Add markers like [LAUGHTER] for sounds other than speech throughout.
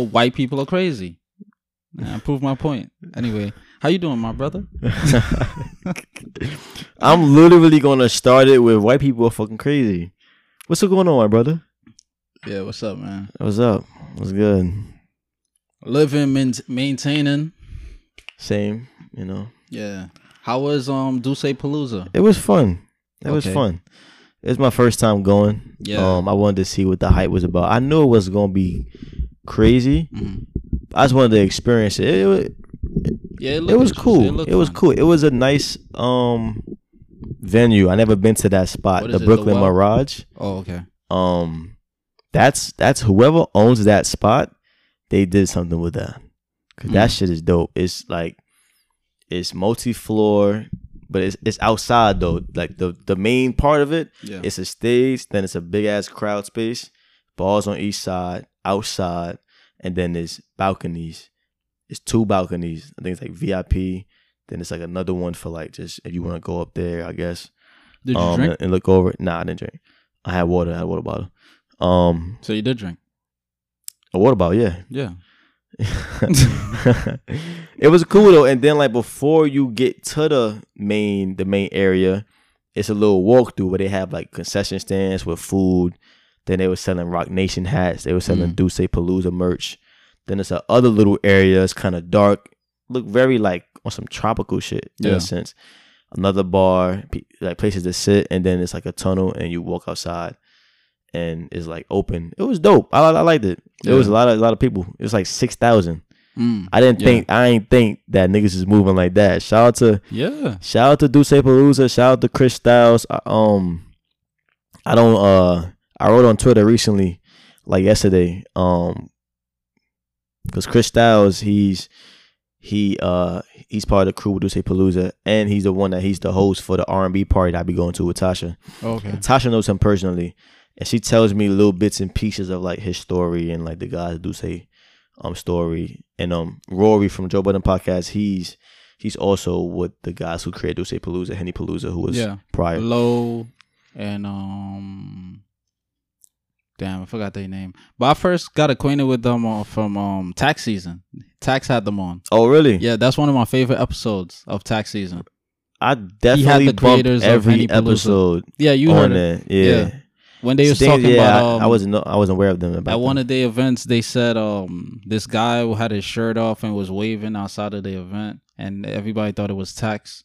white people are crazy. Yeah, I proved my point. Anyway, how you doing, my brother? [LAUGHS] I'm literally gonna start it with white people are fucking crazy. What's going on, my brother? Yeah, what's up, man? What's up? What's good? Living, main- maintaining. Same, you know. Yeah. How was um D'USSÉ Palooza? It was fun. It was fun. It was my first time going. Yeah. Um, I wanted to see what the hype was about. I knew it was gonna be crazy. Mhm. I just wanted to experience it. It, was- Yeah, it, it was cool. It, was fun. cool. It was a nice um venue. I never been to that spot, the it, the Brooklyn Mirage. Oh, okay. Um, that's that's whoever owns that spot. They did something with that because that Mm. shit is dope. It's like it's multi floor, but it's it's outside though. Like the the main part of it Yeah. it's a stage, then it's a big ass crowd space, bars on each side, outside, and then there's balconies. It's two balconies. I think it's like VIP. Then it's like another one for like just if you want to go up there, I guess. Did you um, drink? And, and look over. Nah, I didn't drink. I had water. I had a water bottle. Um, So you did drink? a water bottle, yeah. Yeah. [LAUGHS] it was cool though. And then like before you get to the main the main area, it's a little walkthrough where they have like concession stands with food. Then they were selling Roc Nation hats. They were selling Mm. D'USSÉ Palooza merch. Then it's a other little area. It's kind of dark. Look very like on some tropical shit in Yeah. a sense. Another bar, like places to sit, and then it's like a tunnel, and you walk outside, and it's like open. It was dope. I, I liked it. There was a lot of a lot of people. It was like six thousand. Mm. I didn't Yeah. think I ain't think that niggas is moving like that. Shout out to Yeah. shout out to D'USSÉ Palooza. Shout out to Chris Styles. I, um, I don't. Uh, I wrote on Twitter recently, like yesterday. Um, because Chris Styles, he's he uh he's part of the crew with D'USSÉ Palooza, and he's the one that he's the host for the R and B party that I be going to with Tasha. Okay. And Tasha knows him personally, and she tells me little bits and pieces of like his story and like the guys say um story. And um Rory from Joe Budden podcast, he's he's also with the guys who created D'USSÉ Palooza, Henny Palooza, who was Yeah. prior. Low and um damn, I forgot their name. But I first got acquainted with them uh, from um tax season. Tax had them on. Oh really? Yeah, that's one of my favorite episodes of tax season. I definitely the bumped creators every episode Yeah, you heard it. Yeah. Yeah. When they was talking yeah, about um, I, I wasn't I wasn't aware of them about at one of the events they said um this guy who had his shirt off and was waving outside of the event and everybody thought it was tax.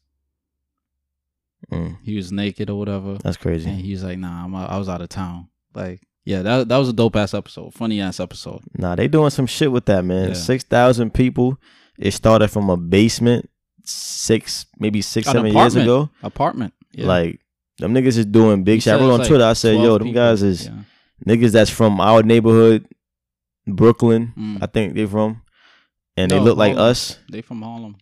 Mm, He was naked or whatever. that's crazy. And he's like, nah, I'm, I was out of town. Like, yeah, that that was a dope ass episode, funny ass episode. Nah, they doing some shit with that, man. Yeah. Six thousand people. It started from a basement six, maybe six, An seven years ago. Apartment, yeah. Like them niggas is doing big shit. I wrote on like Twitter. I said, yo, them people. guys is Yeah. niggas that's from our neighborhood, Brooklyn. Mm. I think they from, and they No, look like us. They from Harlem.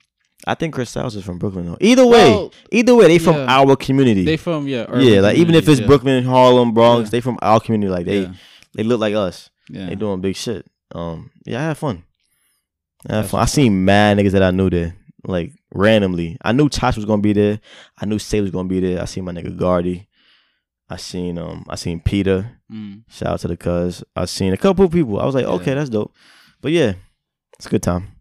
I think Chris Styles is from Brooklyn though. Either way, Well, either way, they from yeah. our community. they from yeah. yeah, like even if it's yeah. Brooklyn, Harlem, Bronx, Yeah. they from our community. Like they, they look like us. yeah. They doing big shit. Um, yeah, I had fun. I had fun. I seen mad niggas that I knew there, like randomly. I knew Tosh was gonna be there. I knew Say was gonna be there. I seen my nigga Guardy. I seen um, I seen Peter. Mm. Shout out to the cuz. I seen a couple of people. I was like, okay, that's dope. But yeah, it's a good time.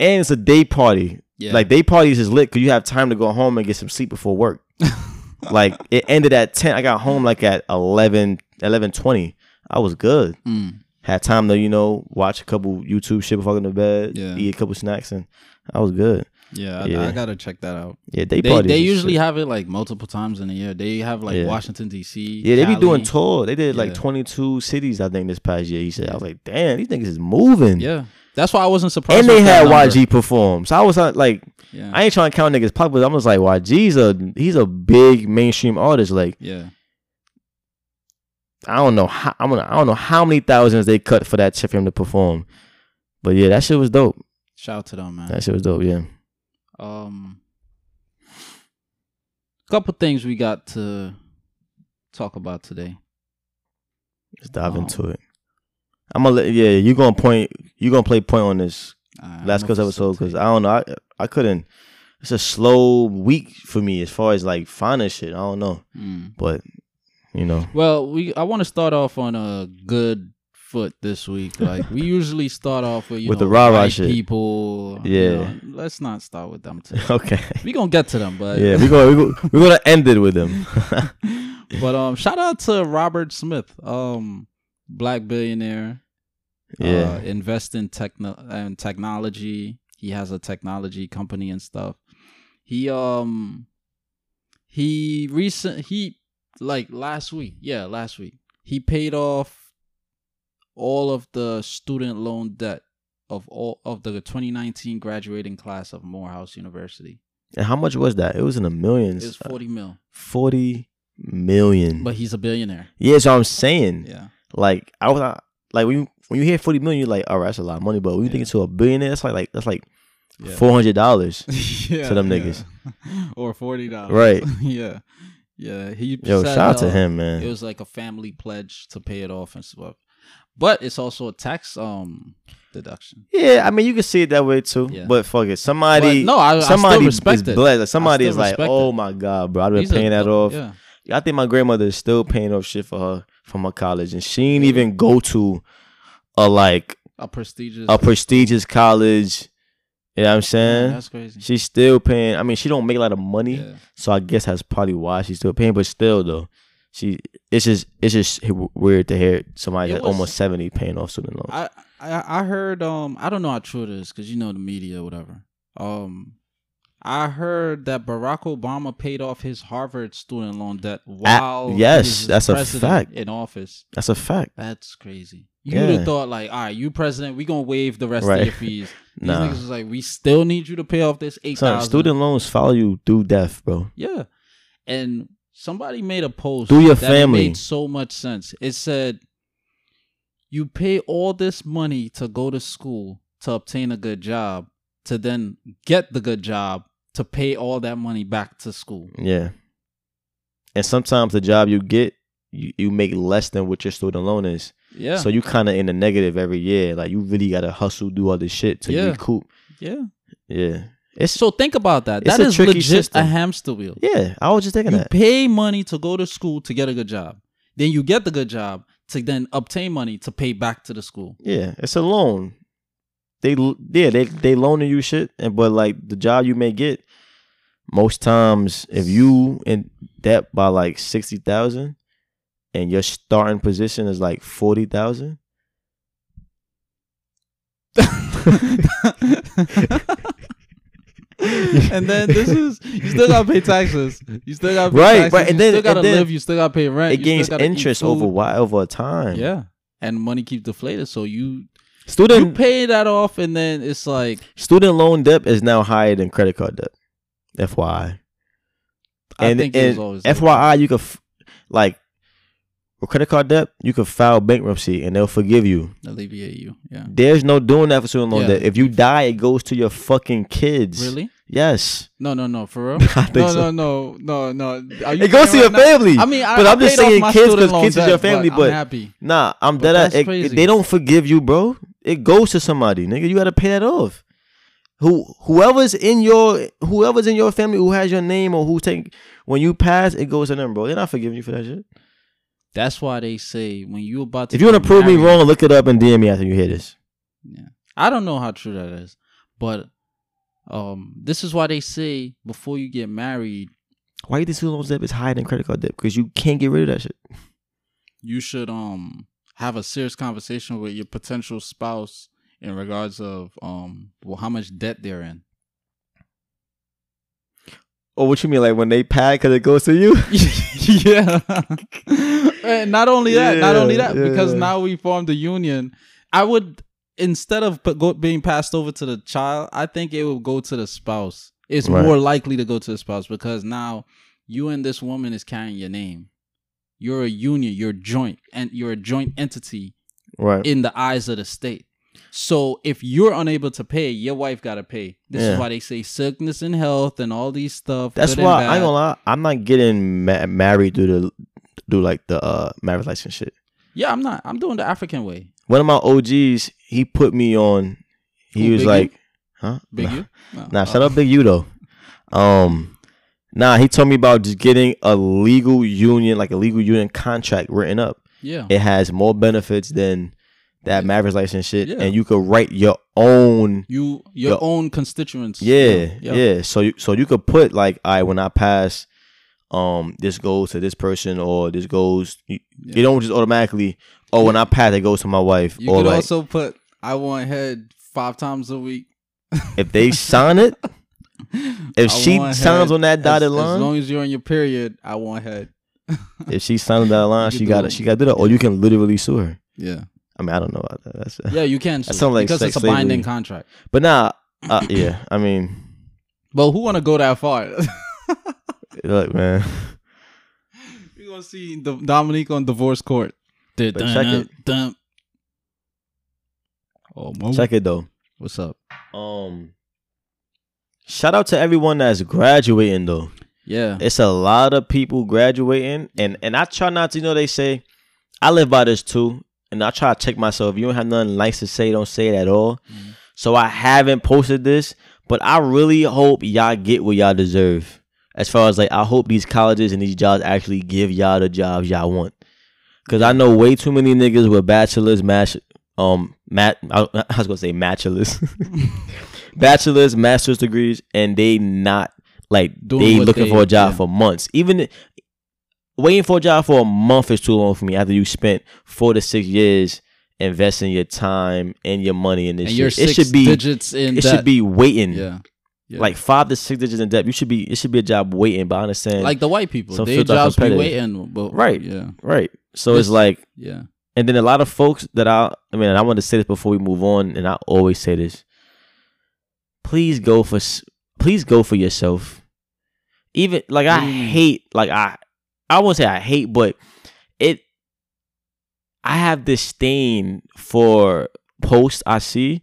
And it's a day party. Yeah, Like day parties is lit because you have time to go home and get some sleep before work. [LAUGHS] like it ended at ten. I got home like at 11, 11 20 I was good Mm. had time to you know watch a couple YouTube shit before I go to bed, Yeah. eat a couple snacks, and I was good. yeah, I, Yeah. I gotta check that out. Yeah, they They they usually shit. have it like multiple times in a year. They have like Yeah. Washington D.C. yeah they be doing tour. They did like twenty two cities I think this past year. He said I was like, damn, these niggas is moving. Yeah, that's why I wasn't surprised. and they had. YG perform. So I was uh, like, Yeah, I ain't trying to count niggas popular. I'm just like, YG's a he's a big mainstream artist. Like yeah, I don't know how I'm gonna, I don't know how many thousands they cut for that shit for him to perform. But yeah, that shit was dope. shout out to them, man. That shit was dope. Yeah. Um, couple things we got to talk about today. Let's dive Um, into it. I'm gonna let yeah. You gonna point. You gonna play point on this Uh, last cause episode because. I don't know. I I couldn't. It's a slow week for me as far as like finding shit. I don't know, Mm. but you know, Well, we I want to start off on a good foot this week. [LAUGHS] Like we usually start off with you With know, the rah-rah shit. people. you Yeah. know. let's not start with them today. [LAUGHS] Okay. we gonna get to them, but Yeah, we're gonna we go, we're gonna end it with them. [LAUGHS] but um, shout out to Robert Smith, um, black billionaire. yeah. uh, invest in techno and technology. He has a technology company and stuff. He um he recent he like last week, yeah, last week. He paid off all of the student loan debt of all of the 2019 graduating class of Morehouse University. and how much was that? It was in the millions. It's 40 mil. 40 million. But he's a billionaire. yeah, so I'm saying. Yeah. Like I was uh, like when you when you hear 40 million, you're like, all right, that's a lot of money. But when you think Yeah. it's to a billionaire, that's like like that's like Yeah. four hundred dollars. [LAUGHS] yeah, to them niggas. [LAUGHS] or forty dollars. Right. [LAUGHS] yeah. Yeah. He Yo, said, shout out to him, man. It was like a family pledge to pay it off and stuff. But it's also a tax um deduction. Yeah, I mean you can see it that way too. Yeah. But fuck it, somebody, But no, I, I somebody still is blessed. Like, somebody is like, oh my god, bro, I've been He's a- paying that off. Yeah. I think my grandmother is still paying off shit for her from her college, and she ain't even go to a like A prestigious a prestigious college. You know what I'm saying? That's crazy. She's still paying. I mean, she don't make a lot of money, Yeah. so I guess that's probably why she's still paying. But still, though, she it's just it's just weird to hear somebody was- almost seventy paying off student loans. I, I I heard um I don't know how true it is because you know the media or whatever. Um I heard that Barack Obama paid off his Harvard student loan debt while he yes, that's a fact. in office. that's a fact. That's crazy. You would have thought like, all right, you president, we gonna waive the rest Right. of your fees. These [LAUGHS] Nah. niggas was like, we still need you to pay off this eight Son, student loans follow you through death, bro. Yeah. And somebody made a post Through your that family. made so much sense. It said you pay all this money to go to school to obtain a good job to then get the good job to pay all that money back to school. Yeah. And sometimes the job you get, you, you make less than what your student loan is. Yeah. So you kind of in the negative every year. Like you really gotta hustle, do all this shit to Yeah. recoup. yeah. Yeah. It's So think about that. That a is tricky legit system. a hamster wheel. yeah. I was just thinking You that. pay money to go to school to get a good job. Then you get the good job to then obtain money to pay back to the school. Yeah, it's a loan. They yeah they they loaning you shit, and but like the job you may get, most times if you in debt by like sixty thousand, and your starting position is like forty thousand. [LAUGHS] and then this is you still gotta pay taxes. You still gotta pay Right, taxes. right, and you then- still gotta and then live. You still gotta pay rent. It you gains interest over why over time. Yeah, and money keeps deflated. So you student you pay that off, and then it's like student loan debt is now higher than credit card debt. FYI, I and, think it was and always FYI, you could f- like with credit card debt, you could file bankruptcy and they'll forgive you. alleviate you. Yeah, There's no doing that for student loan Yeah. debt. If you die, it goes to your fucking kids. really? Yes. No, no, no, for real. [LAUGHS] I think no, so. no, no, no, no. Are you It goes to your right now- family. I mean, I, but I I'm just saying kids because kids is your family, I'm but happy. nah, I'm But dead. that's It, crazy. they don't forgive you, bro. It goes to somebody, nigga. You got to pay that off. Who whoever's in your whoever's in your family who has your name or who take when you pass, it goes to them, bro. They're not forgiving you for that shit. That's why they say when you about to. If you want to prove me wrong, look it up and DM me after you hear this. Yeah. I don't know how true that is, but um, this is why they say before you get married, Why you think student loan debt is higher than credit card debt? Because you can't get rid of that shit. you should um have a serious conversation with your potential spouse in regards of um well how much debt they're in. Or what you mean, like when they pay because it goes to you? [LAUGHS] yeah. and not only that, not only Yeah, that, because yeah. now we formed a union. I would instead of being passed over to the child, I think it will go to the spouse. It's Right. more likely to go to the spouse because now you and this woman is carrying your name. You're a union. You're joint, and you're a joint entity right. in the eyes of the state. So if you're unable to pay, your wife got to pay. This Yeah. is why they say sickness and health and all these stuff. That's why I ain't gonna lie. I'm not getting ma- married through the do like the uh marriage license shit. Yeah, I'm not. I'm doing the African way. One of my OGs, he put me on. He Who, was like, U? "Huh? Big nah, you? No. Nah, Oh. shut up, Big U though. Um, nah, he told me about just getting a legal union, like a legal union contract written up. Yeah. It has more benefits than that marriage license shit, Yeah. and you could write your own. You your Yo. own constituents. Yeah, yeah. So you so you could put like, I when I pass, um, this goes to this person or this goes. You, Yeah. you don't just automatically. Oh, when I pass, it goes to my wife. You or could like also put I want head five times a week. if they sign it, [LAUGHS] if I she signs on that dotted as, line, As long as you're on your period, I want head. if she signs on that [LAUGHS] line, You she got it. she got to do that, or you can literally sue her. Yeah. I mean, I don't know about that. That's [LAUGHS] Yeah, you can sue sounds like because it's a slavery. binding contract. but nah, uh, yeah. I mean, But who wanna go that far? [LAUGHS] look, man. We're gonna see the Dominique on divorce court. But check it. Dun. Oh, Mo. Check it though. What's up? Um, shout out to everyone that's graduating though. Yeah. It's a lot of people graduating, and and I try not to. You know, they say I live by this too, and I try to check myself. If you don't have nothing nice to say, don't say it at all. Mhm. So I haven't posted this, but I really hope y'all get what y'all deserve. As far as like, I hope these colleges and these jobs actually give y'all the jobs y'all want. Cause I know way too many niggas with bachelors, match, um, mat. I, [LAUGHS] I was gonna say bachelors, [LAUGHS] bachelors, master's degrees, and they not like Doing they looking they- for a job yeah. for months. Even waiting for a job for a month is too long for me. After you spent four to six years investing your time and your money in this and shit, it should be digits in it debt. should be waiting. yeah. yeah. Like five to six digits in debt. You should be it should be a job waiting, but I understand. like the white people. some Their jobs be waiting, but Right. Yeah. right. So This- it's like Yeah. and then a lot of folks that I I mean, and I want to say this before we move on, and I always say this. Please go for s- please go for yourself. Even like I What do you mean? hate like I I won't say I hate, but it I have disdain for posts I see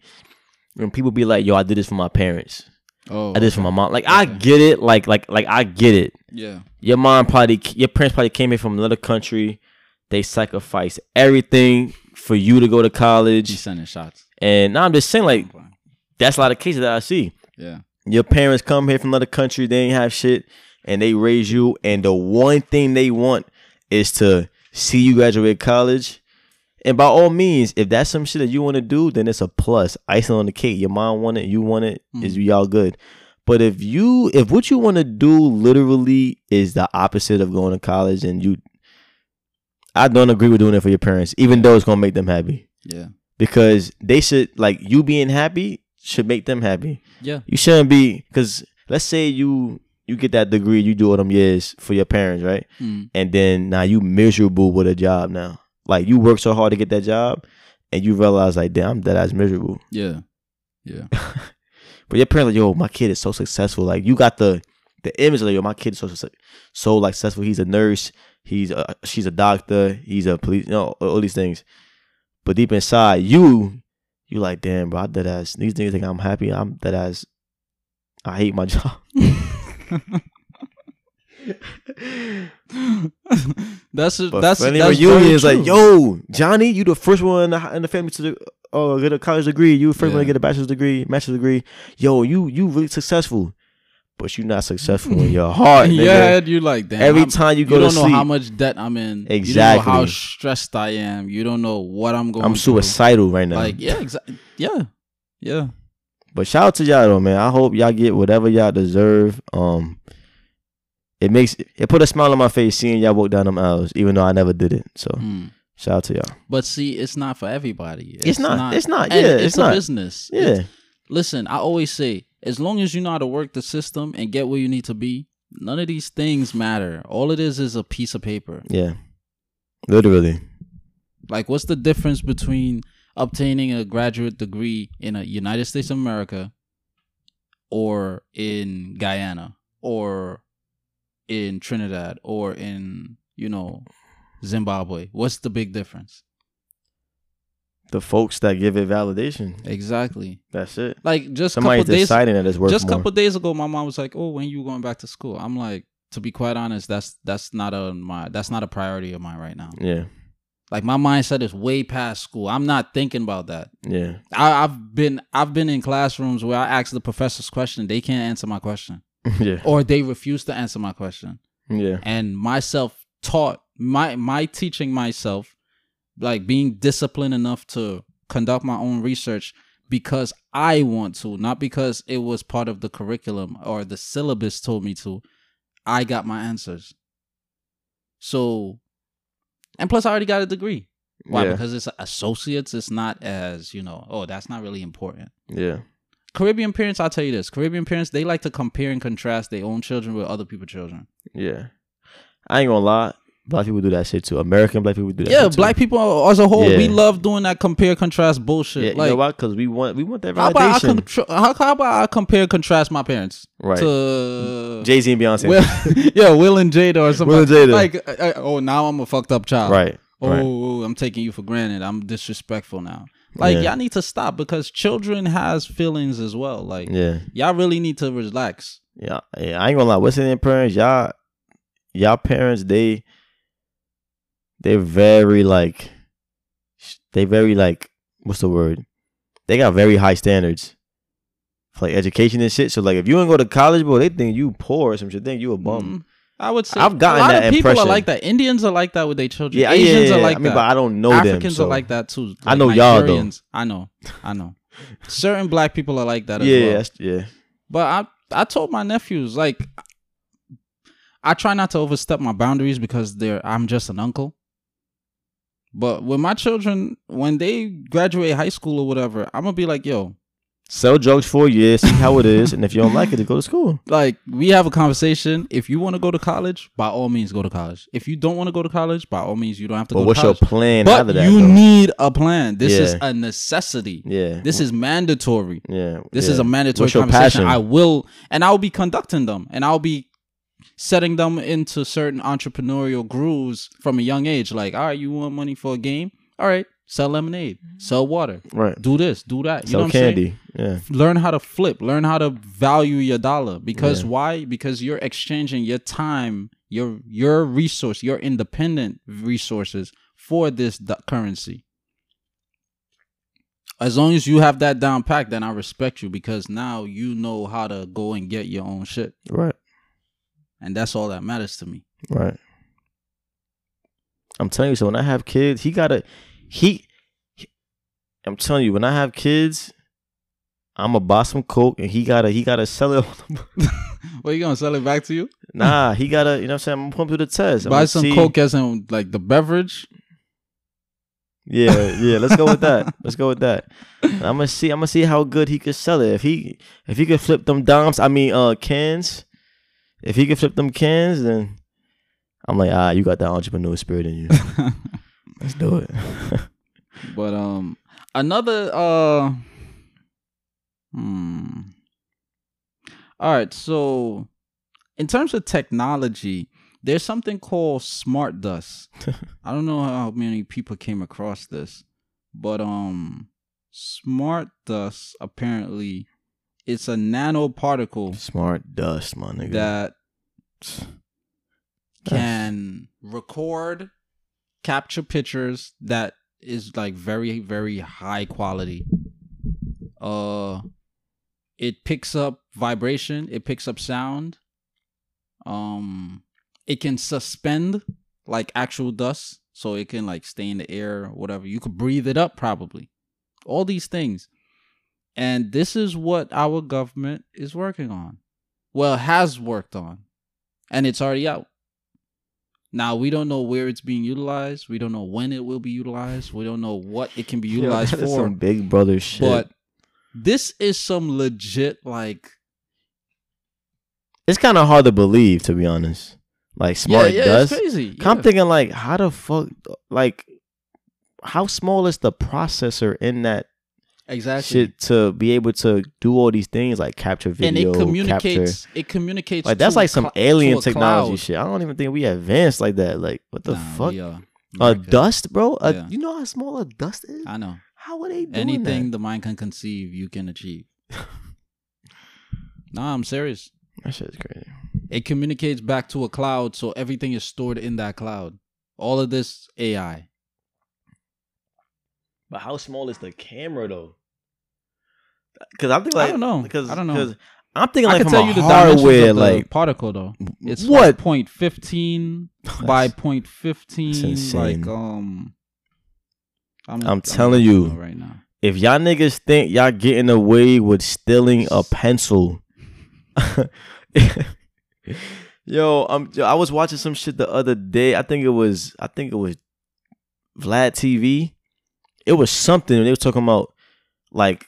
when people be like, "Yo, I did this for my parents. Oh. I did this for my mom." Like I get it, like like like I get it. Yeah. Your mom probably, your parents probably came here from another country. They sacrificed everything for you to go to college. sending shots. And now I'm just saying, like, that's a lot of cases that I see. Yeah. Your parents come here from another country, they ain't have shit, and they raise you. And the one thing they want is to see you graduate college. And by all means, if that's some shit that you want to do, then it's a plus. Icing on the cake. Your mom want it, you want it, hmm. is y'all good. But if you if what you want to do literally is the opposite of going to college and you I don't agree with doing it for your parents, even though it's gonna make them happy. Yeah. Because they should like you being happy should make them happy. Yeah. You shouldn't be because let's say you you get that degree, you do all them years for your parents, right? Mm. And then now you miserable with a job now. Like you work so hard to get that job, and you realize like, damn, I'm dead ass miserable. Yeah. [LAUGHS] Yeah. But your parents like, yo, my kid is so successful. Like you got the the image of like, yo, my kid is so so like successful. He's a nurse. He's a, she's a doctor. He's a police. You know, all these things. But deep inside, you you like, damn, bro, I dead ass. These niggas think I'm happy. I'm dead ass. I hate my [LAUGHS] job. [LAUGHS] [LAUGHS] that's But that's family that's reunion is like, yo, Johnny, you the first one in the, in the family to the, oh get a college degree. You the first one to get a bachelor's degree, master's degree. Yo, you you really successful, but you not successful in your heart. [LAUGHS] nigga. yeah, you like damn. Every I'm- time you you don't to know sleep, how much debt I'm in. You don't know Exactly. how stressed I am. You don't know what I'm going. I'm through. suicidal right now. Like yeah, exactly. Yeah, yeah. But shout out to y'all though, man. I hope y'all get whatever y'all deserve. Um, it makes it put a smile on my face seeing y'all walk down them aisles, even though I never did it. So Mm. shout out to y'all. But see, it's not for everybody. It's, not, It's not. Yeah, it's, it's, a not. business. Yeah. It's- listen, I always say, as long as you know how to work the system and get where you need to be, none of these things matter. All it is is a piece of paper. Yeah. Literally. Like, what's the difference between obtaining a graduate degree in the United States of America or in Guyana or in Trinidad or in, you know, Zimbabwe? What's the big difference? The folks that give it validation. Exactly. That's it. Like just a Somebody's couple days deciding that it's worth just a couple days ago my mom was like, "Oh, when you going back to school?" I'm like, to be quite honest, that's that's not a my that's not a priority of mine right now. yeah. Like my mindset is way past school. I'm not thinking about that. Yeah. I, I've been I've been in classrooms where I ask the professors question, they can't answer my question, [LAUGHS] yeah. or they refuse to answer my question. Yeah. And myself taught my my teaching myself, like being disciplined enough to conduct my own research because I want to, not because it was part of the curriculum or the syllabus told me to. I got my answers. So, and plus, I already got a degree. Why? Yeah. Because it's associates. It's not as you know. Oh, that's not really important. Yeah. Caribbean parents, I'll tell you this: Caribbean parents, they like to compare and contrast their own children with other people's children. Yeah. I ain't gonna lie. Black people do that shit too. American black people do that. Yeah, shit too. black people as a whole, we love doing that compare contrast bullshit. Yeah, you like, know why? Because we want we want that how about I validation. contr- how, how about I compare contrast my parents right. to Jay Z and Beyonce. Will, [LAUGHS] yeah, Will and Jada or something. Will and Jada. Like, uh, uh, oh, now I'm a fucked up child. right. Oh, right. oh, I'm taking you for granted. I'm disrespectful now. Like, Yeah. y'all need to stop because children has feelings as well. Like, Yeah. y'all really need to relax. Yeah. Yeah. I ain't gonna lie. What's in their parents? Y'all, y'all parents, they, they're very like, they very like, what's the word? They got very high standards for like education and shit. So like, if you don't go to college, bro, they think you poor or some shit. Think you a bum. Mm, I would say I've gotten a lot that of people impression. are like that. Indians are like that with their children. Yeah, Asians yeah, yeah. are like I mean, that. but I don't know Africans them. are so- like that too. I Like know y'all, though. I know. I know. Certain black people are like that as Yeah, well. yeah. But I I told my nephews like I try not to overstep my boundaries because they're I'm just an uncle. But with my children, when they graduate high school or whatever, I'm gonna be like, yo, Sell drugs for a year, see how it is, and if you don't like it, then go to school. [LAUGHS] like we have a conversation. If you want to go to college, by all means go to college. If you don't want to go to college, by all means you don't have to But go what's to your plan but out of that? you though? need a plan. This is a necessity. yeah. This is mandatory. yeah. This yeah. is a mandatory What's conversation. passion? I will, and I'll be conducting them, and I'll be setting them into certain entrepreneurial grooves from a young age. Like, all right, you want money for a game? All right, sell lemonade, mm-hmm. sell water, right. do this, do that. You Sell know what I'm saying? candy. Yeah. Learn how to flip. Learn how to value your dollar. Because Yeah. why? Because you're exchanging your time, your your resource, your independent resources for this d- currency. As long as you have that down pack, then I respect you because now you know how to go and get your own shit, Right. And that's all that matters to me. Right. I'm telling you, so when I have kids, he gotta he, he- I'm telling you, when I have kids, I'm gonna buy some coke and he gotta he gotta sell it. [LAUGHS] [LAUGHS] What you gonna sell it back to you? nah, he gotta, you know what I'm saying? I'm gonna put him through the test. Buy some see- coke as in like the beverage. Yeah, [LAUGHS] yeah. Let's go with that. Let's go with that. I'm gonna see. I'm gonna see how good he could sell it. If he if he could flip them doms, I mean uh cans. If he could flip them cans, then I'm like, ah, you got that entrepreneur spirit in you. [LAUGHS] Let's do it. [LAUGHS] But um another uh hmm. All right, so in terms of technology, there's something called smart dust. [LAUGHS] I don't know how many people came across this, but um smart dust apparently it's a nanoparticle Smart dust, my nigga. that [SIGHS] can record capture pictures that is like very very high quality. Uh it picks up vibration it picks up sound. Um it can suspend like actual dust so it can like stay in the air or whatever. You could breathe it up probably. All these things and this is what our government is working on well has worked on and it's already out now we don't know where it's being utilized we don't know when it will be utilized we don't know what it can be [LAUGHS] Yo, utilized is for some big brother shit. but this is some legit like it's kind of hard to believe, to be honest. Like smart yeah, yeah, dust. It's crazy. I'm thinking like, how the fuck, like, how small is the processor in that exactly. shit to be able to do all these things like capture video and it capture. communicates. It communicates. Like that's like some cl- alien technology cloud. shit. I don't even think we advanced like that. Like what the Nah, fuck? Uh, a America. dust, bro. A, Yeah. You know how small a dust is? I know. How are they doing Anything that? the mind can conceive, you can achieve. [LAUGHS] nah, I'm serious. That shit's crazy. It communicates back to a cloud, so everything is stored in that cloud. All of this AI. But how small is the camera though? Because I'm thinking I don't know. Because I don't know. I'm thinking I can tell you the hardware of the like particle though. It's what? like point fifteen [LAUGHS] by point fifteen. Like um, I'm telling you. right now. If y'all niggas think y'all getting away with stealing a pencil, [LAUGHS] yo, I'm yo, I was watching some shit the other day. I think it was I think it was Vlad TV. It was something they were talking about like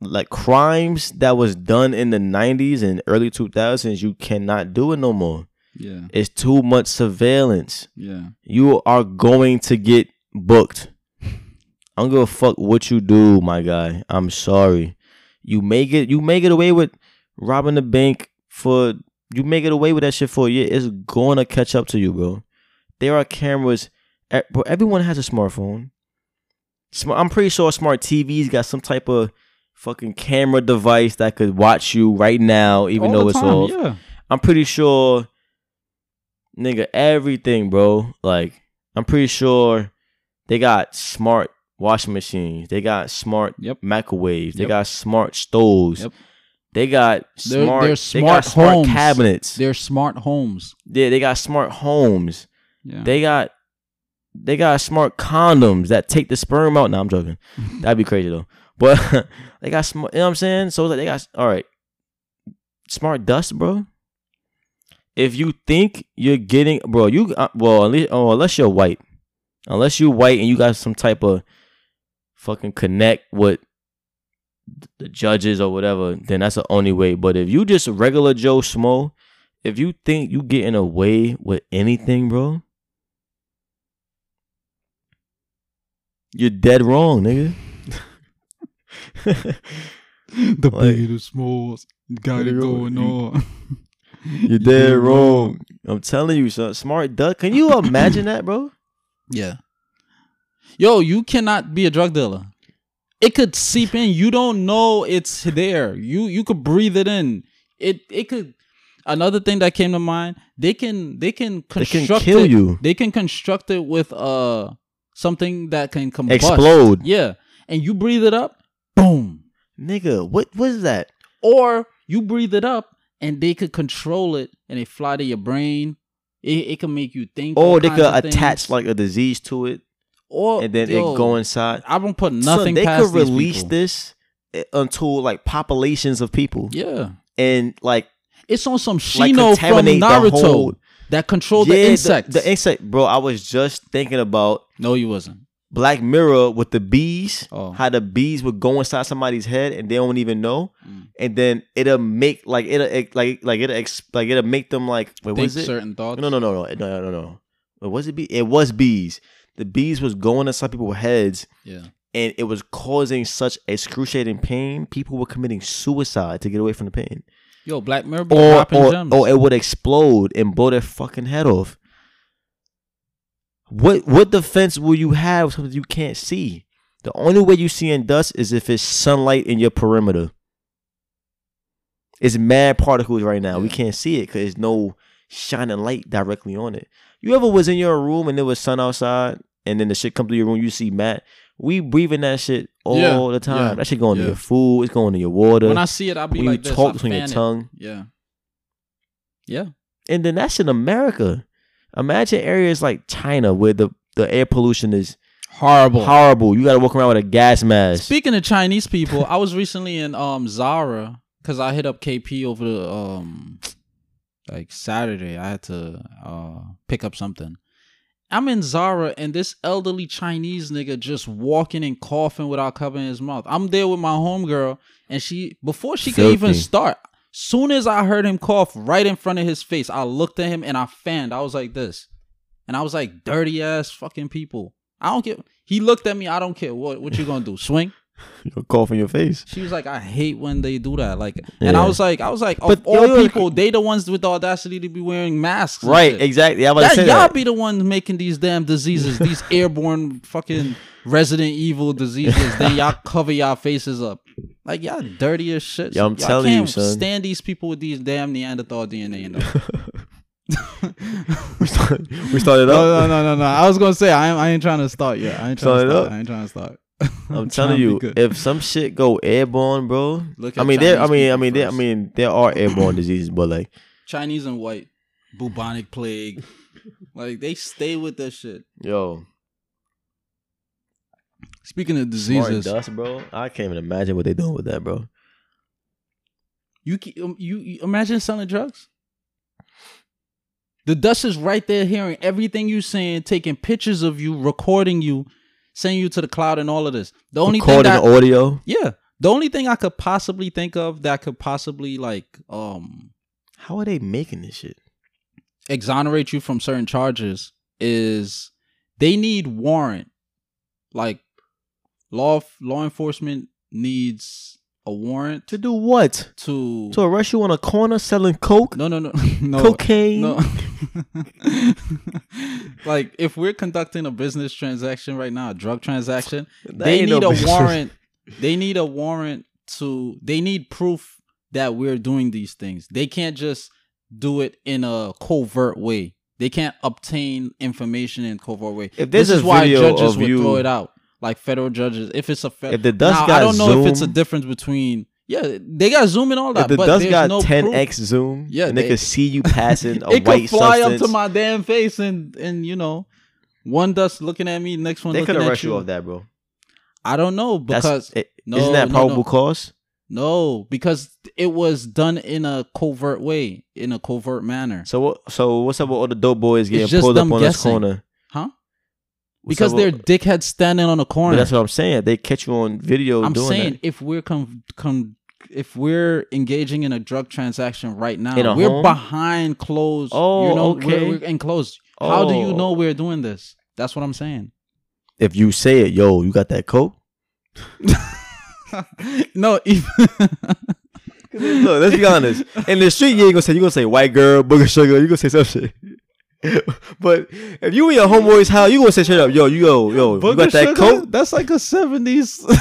like crimes that was done in the 90s and early 2000s you cannot do it no more. Yeah, it's too much surveillance. Yeah. you are going to get booked. I don't give a fuck what you do my guy. I'm sorry. You make it you make it away with robbing the bank for you make it away with that shit for a year. It's gonna catch up to you bro. There are cameras. Bro everyone has a smartphone. Smart, i'm pretty sure smart tvs got some type of fucking camera device that could watch you right now even All though it's time, off Yeah, I'm pretty sure, nigga, everything, bro. Like, I'm pretty sure they got smart washing machines. They got smart Yep. microwaves. They Yep. got smart stoves. Yep. They got They're- smart. they're they smart got smart homes. cabinets. they're smart homes. Yeah, they got smart homes. Yeah, They got they got smart condoms that take the sperm out. Now I'm joking. [LAUGHS] That'd be crazy though. But [LAUGHS] they got smart. You know what I'm saying? So like they got all right. Smart dust, bro. If you think you're getting, bro, you uh, well, at least, oh, unless you're white, unless you're white and you got some type of fucking connect with the judges or whatever, then that's the only way. But if you just regular Joe Smo, if you think you getting away with anything, bro, you're dead wrong, nigga. [LAUGHS] the Like- big, the smalls, got it going on. [LAUGHS] You're dead wrong. I'm telling you, son. Smart duck. Can you imagine that, bro? Yeah. Yo, you cannot be a drug dealer. It could seep in. You don't know it's there. You you could breathe it in. It it could. Another thing that came to mind, they can they can construct They can kill it, you. They can construct it with uh something that can combust. Explode. Yeah, and you breathe it up, boom. Nigga, what was that? Or you breathe it up, and they could control it, and it fly to your brain. It, it can make you think. Or they could attach things. like a disease to it or and then yo, it go inside. I don't put nothing. they past could release people. this eh, until like populations of people. Yeah, And like it's on some like Shino from contaminate the Naruto whole that control Yeah, the insects. The, insect, bro. I was just thinking about no, you wasn't. Black Mirror with the bees. Oh. How the bees would go inside somebody's head and they don't even know, Mm. and then it'll make like it'll it- like like it'll ex- like it'll make them like wait, Think is it? certain thoughts. No, no, no, no, no, no, no, no. Wait, was it bee? It was bees. The bees was going inside people's heads, Yeah, and it was causing such excruciating pain. People were committing suicide to get away from the pain, yo, Black Mirror or or, gems. or oh, it would explode and blow their fucking head off. What what defense will you have something you can't see? The only way you see in dust is if it's sunlight in your perimeter. It's mad particles right now. We can't see it because there's no shining light directly on it. You ever was in your room and there was sun outside, and then the shit come through your room, you see Matt. We breathing that shit all Yeah, the time. yeah, That shit going to your food. It's going to your water. when I see it, I'll be when like you this. talk between your it. tongue, Yeah, yeah. and then that's in America. Imagine areas like China where the the air pollution is Horrible. horrible. You got to walk around with a gas mask. Speaking of Chinese people, I was recently in um Zara because I hit up KP over the um like Saturday. I had to uh pick up something. I'm in Zara and this elderly Chinese nigga just walking and coughing without covering his mouth. I'm there with my homegirl and she before she could even start, soon as I heard him cough right in front of his face, I looked at him and I fanned. I was like this. And I was like, dirty ass fucking people. I don't care. He looked at me. I don't care. What what you gonna do? Swing? [LAUGHS] cough in your face. She was like, I hate when they do that. Like, and I was like, I was like, But of all people, they the ones with the audacity to be wearing masks. Right, exactly. I was That, say y'all that. be the ones making these damn diseases, these [LAUGHS] airborne fucking Resident Evil diseases. then y'all cover y'all faces up. Like y'all dirty as shit. Yo, I'm Y'all telling you, can't son. Stand these people with these damn Neanderthal DNA in them. we, started, we started No, no, no, no, no. I was gonna say I ain't, I ain't trying to start yet. I ain't trying Start to start. up? I ain't trying to start. [LAUGHS] I'm telling you, if some shit go airborne, bro. Look I mean, there. I mean, I mean, there. I mean, there are airborne diseases, but like, Chinese and white, bubonic plague, like they stay with that shit. yo, Speaking of Smart diseases, dust, bro. I can't even imagine what they doing with that, bro. you, um, you you imagine selling drugs. The dust is right there, hearing everything you saying, taking pictures of you, recording you, sending you to the cloud, and all of this. The only thing Recording that, audio. yeah, the only thing I could possibly think of that could possibly like um How are they making this shit? exonerate you from certain charges is they need warrant. Like law law enforcement needs a warrant To do what? to To arrest you on a corner selling coke, no no no [LAUGHS] no. Cocaine. no. [LAUGHS] Like if we're conducting a business transaction right now a drug transaction That they need no a business. warrant. They need a warrant to they need proof that we're doing these things. They can't just do it in a covert way. They can't obtain information in covert way. If this is why judges would you- thw it out like federal judges if it's a fe- If the dust now, got i don't know if it's a difference between yeah they got zoom and all that If the but dust got no 10x proof. zoom, Yeah, and they, they- could see you passing [LAUGHS] a it white could fly substance, up to my damn face and and you know one dust looking at me next one they could arrest you you off that, bro. i don't know because it, no, isn't that probable no. cause? No, because it was done in a covert way, in a covert manner. So what? So what's up with all the dope boys getting pulled up on this corner? Because they're dickheads standing on a corner. that's what I'm saying. They catch you on video I'm saying that. if we're com- com- if we're engaging in a drug transaction right now, we're home? behind closed. Oh, you know, okay. We're, we're enclosed. How do you Oh. know we're doing this? That's what I'm saying. If you say it, yo, you got that coke. [LAUGHS] no, even [LAUGHS] Look, let's be honest. In the street, you ain't gonna say you gonna say white girl, booger sugar. You gonna say some shit. [LAUGHS] but if you in your homeboy's house, you gonna say straight up, yo, you yo, yo, you got that Sugar? coke? That's like a seventies. [LAUGHS]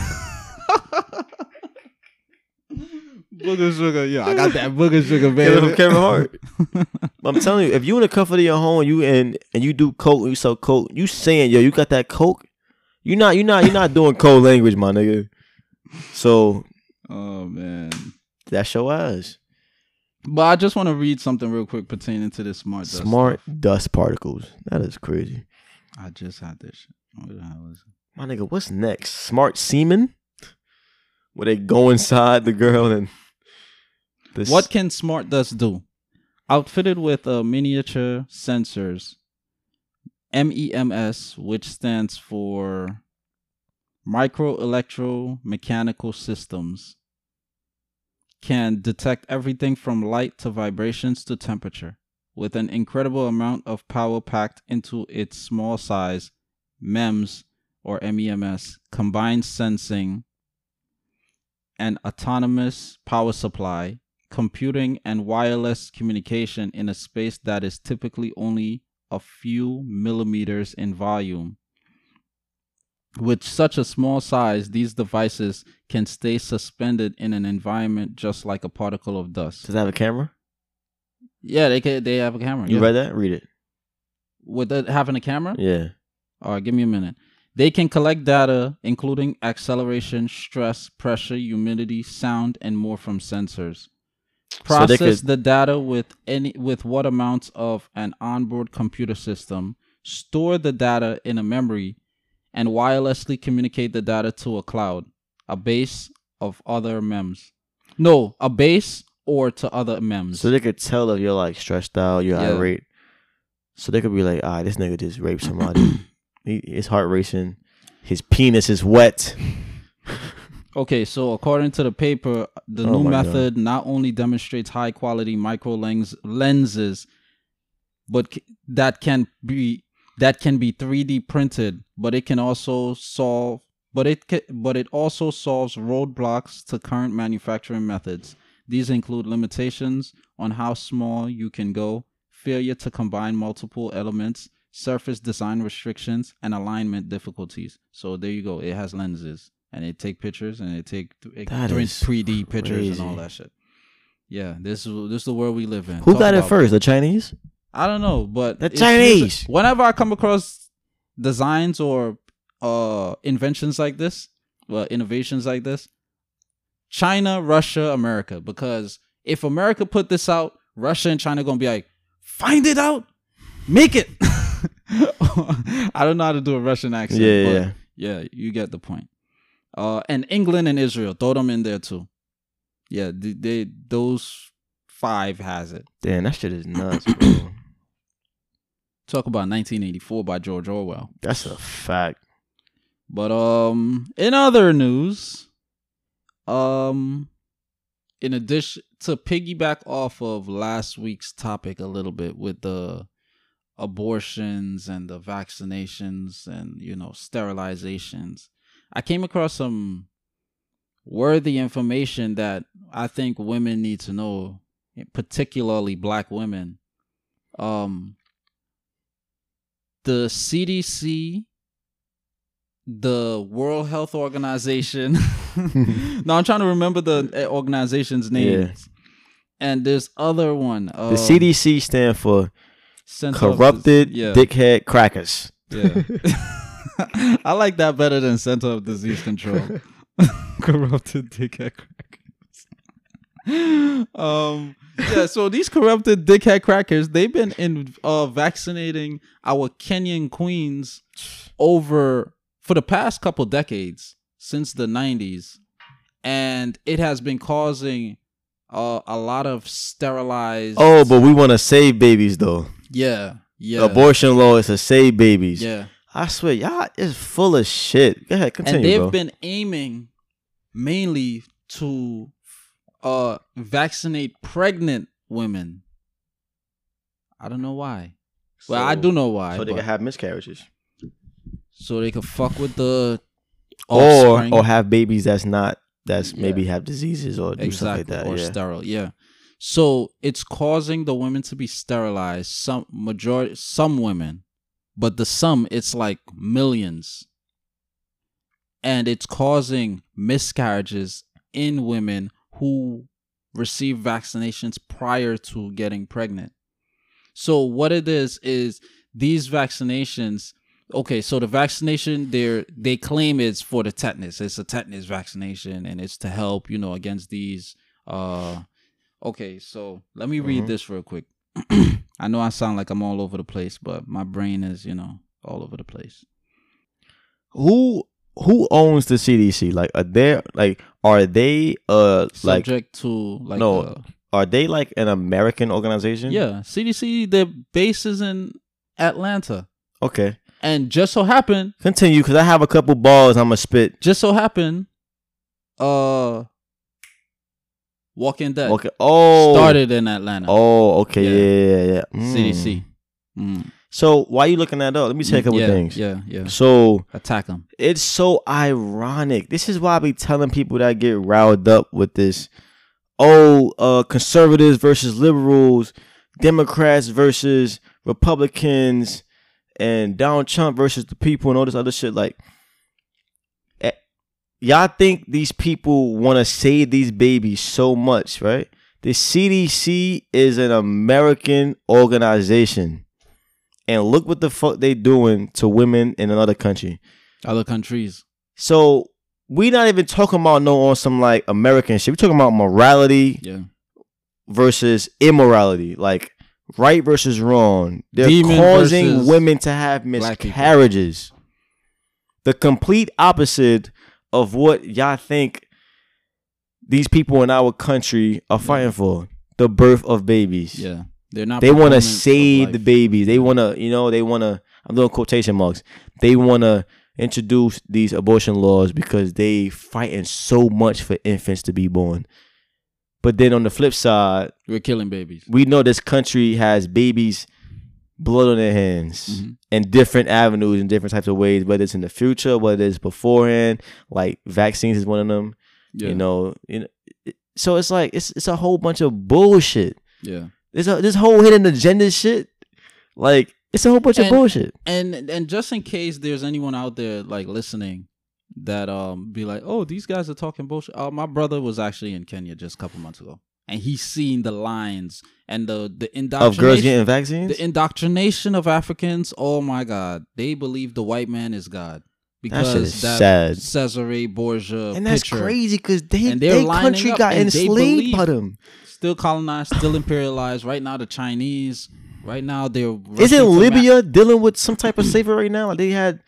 booger sugar, yeah, I got that booger sugar, from Kevin Hart. [LAUGHS] I'm telling you, if you in the comfort of your home, you and and you do coke, you sell coke, you saying, yo, you got that coke? You not, you not, you not doing cold language, my nigga. So Oh man. that's your ass. But I just want to read something real quick pertaining to this smart dust. Smart dust particles. That is crazy. I just had this shit. What the hell is it? My nigga, what's next? Smart semen? Where they go inside the girl and this What can smart dust do? Outfitted with uh, miniature sensors, MEMS, which stands for Micro Electromechanical Systems, can detect everything from light to vibrations to temperature. With an incredible amount of power packed into its small size, MEMS or MEMS combined sensing and autonomous power supply, computing, and wireless communication in a space that is typically only a few millimeters in volume. With such a small size, these devices can stay suspended in an environment just like a particle of dust. Does it have a camera? Yeah, they can. They have a camera. You yeah. read that? Read it. With it having a camera? Yeah. All right, give me a minute. They can collect data, including acceleration, stress, pressure, humidity, sound, and more from sensors. So Process could- the data with any with what amounts of an onboard computer system. Store the data in a memory, and wirelessly communicate the data to a cloud, a base of other MEMS. No, a base or to other MEMS. So they could tell if you're like stressed out, you're Yeah. irate. So they could be like, ah, this nigga just raped somebody. [COUGHS] he, his heart racing. His penis is wet. [LAUGHS] Okay, so according to the paper, the Oh new my God. method not only demonstrates high quality micro lens lenses, but c- that can be that can be 3D printed, but it can also solve but it ca- but it also solves roadblocks to current manufacturing methods. These include limitations on how small you can go, failure to combine multiple elements, surface design restrictions, and alignment difficulties. So there you go. It has lenses and it take pictures and it take it That three- is 3D pictures and all that shit. Yeah, this is this is the world we live in. Who Talk got it first? The Chinese? I don't know, but The Chinese. whenever I come across designs or uh inventions like this, well, innovations like this, China, Russia, America, because if America put this out, Russia and China gonna be like, find it out, make it. [LAUGHS] I don't know how to do a Russian accent. Yeah, but yeah. Yeah, you get the point. Uh, and England and Israel, throw them in there too. Yeah, they, they those five has it. Damn, that shit is nuts, bro. Talk about 1984 by George Orwell. That's a fact. But um, in other news, um, in addition to piggyback off of last week's topic a little bit with the abortions and the vaccinations and you know sterilizations, I came across some worthy information that I think women need to know, particularly black women. Um, the CDC, the World Health Organization. [LAUGHS] no, I'm trying to remember the uh, organization's names. And there's other one. Uh, The CDC stand for Center corrupted yeah, dickhead crackers. Yeah. [LAUGHS] [LAUGHS] I like that better than Center of Disease Control. corrupted dickhead crackers. um [LAUGHS] yeah, so these corrupted dickhead crackers, they've been in uh vaccinating our Kenyan queens over for the past couple decades since the 90s and it has been causing uh, a lot of sterilized Oh, but we want to save babies though. yeah yeah Abortion law is to save babies. yeah I swear, y'all is full of shit. Go ahead, continue, and they've bro. been aiming mainly to uh vaccinate pregnant women. I don't know why. Well, I do know why. So they but- can have miscarriages, so they could fuck with the or offspring. or have babies that's not that's Yeah. maybe have diseases or do exactly stuff like that. or yeah. sterile. Yeah. So it's causing the women to be sterilized. Some majority, some women, but the sum it's like millions, and it's causing miscarriages in women who receive vaccinations prior to getting pregnant. So what it is is these vaccinations. Okay, so the vaccination they they claim is for the tetanus. It's a tetanus vaccination, and it's to help you know against these. Uh, okay, so let me read Mhm. this real quick. [CLEARS THROAT] I know I sound like I'm all over the place, but my brain is you know all over the place. Who who owns the CDC? Like, are they like are they uh like Subject to like No, uh, are they like an American organization? yeah, CDC. Their base is in Atlanta, Okay. and just so happened, Continue, because I have a couple balls I'm gonna spit. just so happened, uh, Walking Dead Okay. Oh. started in Atlanta. Oh, okay. Yeah. Yeah, yeah, yeah. Mm. CDC. Mm. So why you looking that up? Let me tell you a couple yeah, things. Yeah, yeah. So Attack them. it's so ironic. This is why I be telling people that get riled up with this. Oh, uh, conservatives versus liberals, Democrats versus Republicans, and Donald Trump versus the people and all this other shit. Like, eh, y'all think these people want to save these babies so much, right? The CDC is an American organization. And look what the fuck they doing to women in another country. Other countries. So we not even talking about no on some like American shit. We talking about morality Yeah. versus immorality, like right versus wrong. They're Demon causing women to have miscarriages. The complete opposite of what y'all think these people in our country are fighting for. The birth of babies. Yeah. They're not They want to save the babies. They want to, you know, they want to. I'm doing quotation marks. They want to introduce these abortion laws because they fighting so much for infants to be born. But then on the flip side, We're killing babies. we know this country has babies blood on their hands Mhm. in different avenues and different types of ways, whether it's in the future, whether it's beforehand, like vaccines is one of them. Yeah. You know, you know. So it's like it's it's a whole bunch of bullshit. Yeah. There's a this whole hidden agenda shit. Like it's a whole bunch of bullshit. And and just in case there's anyone out there like listening that um be like, oh, these guys are talking bullshit. Uh, my brother was actually in Kenya just a couple months ago, and he's seen the lines and the the indoctrination Of girls getting vaccines. the indoctrination of Africans. Oh my God, they believe the white man is God because is that sad. Cesare Borgia and that's picture crazy because they And lining country got enslaved by them. Still colonized, still imperialized. Right now, the Chinese. Right now, they're Isn't to ma- Libya dealing with some type of slavery right now? Like they had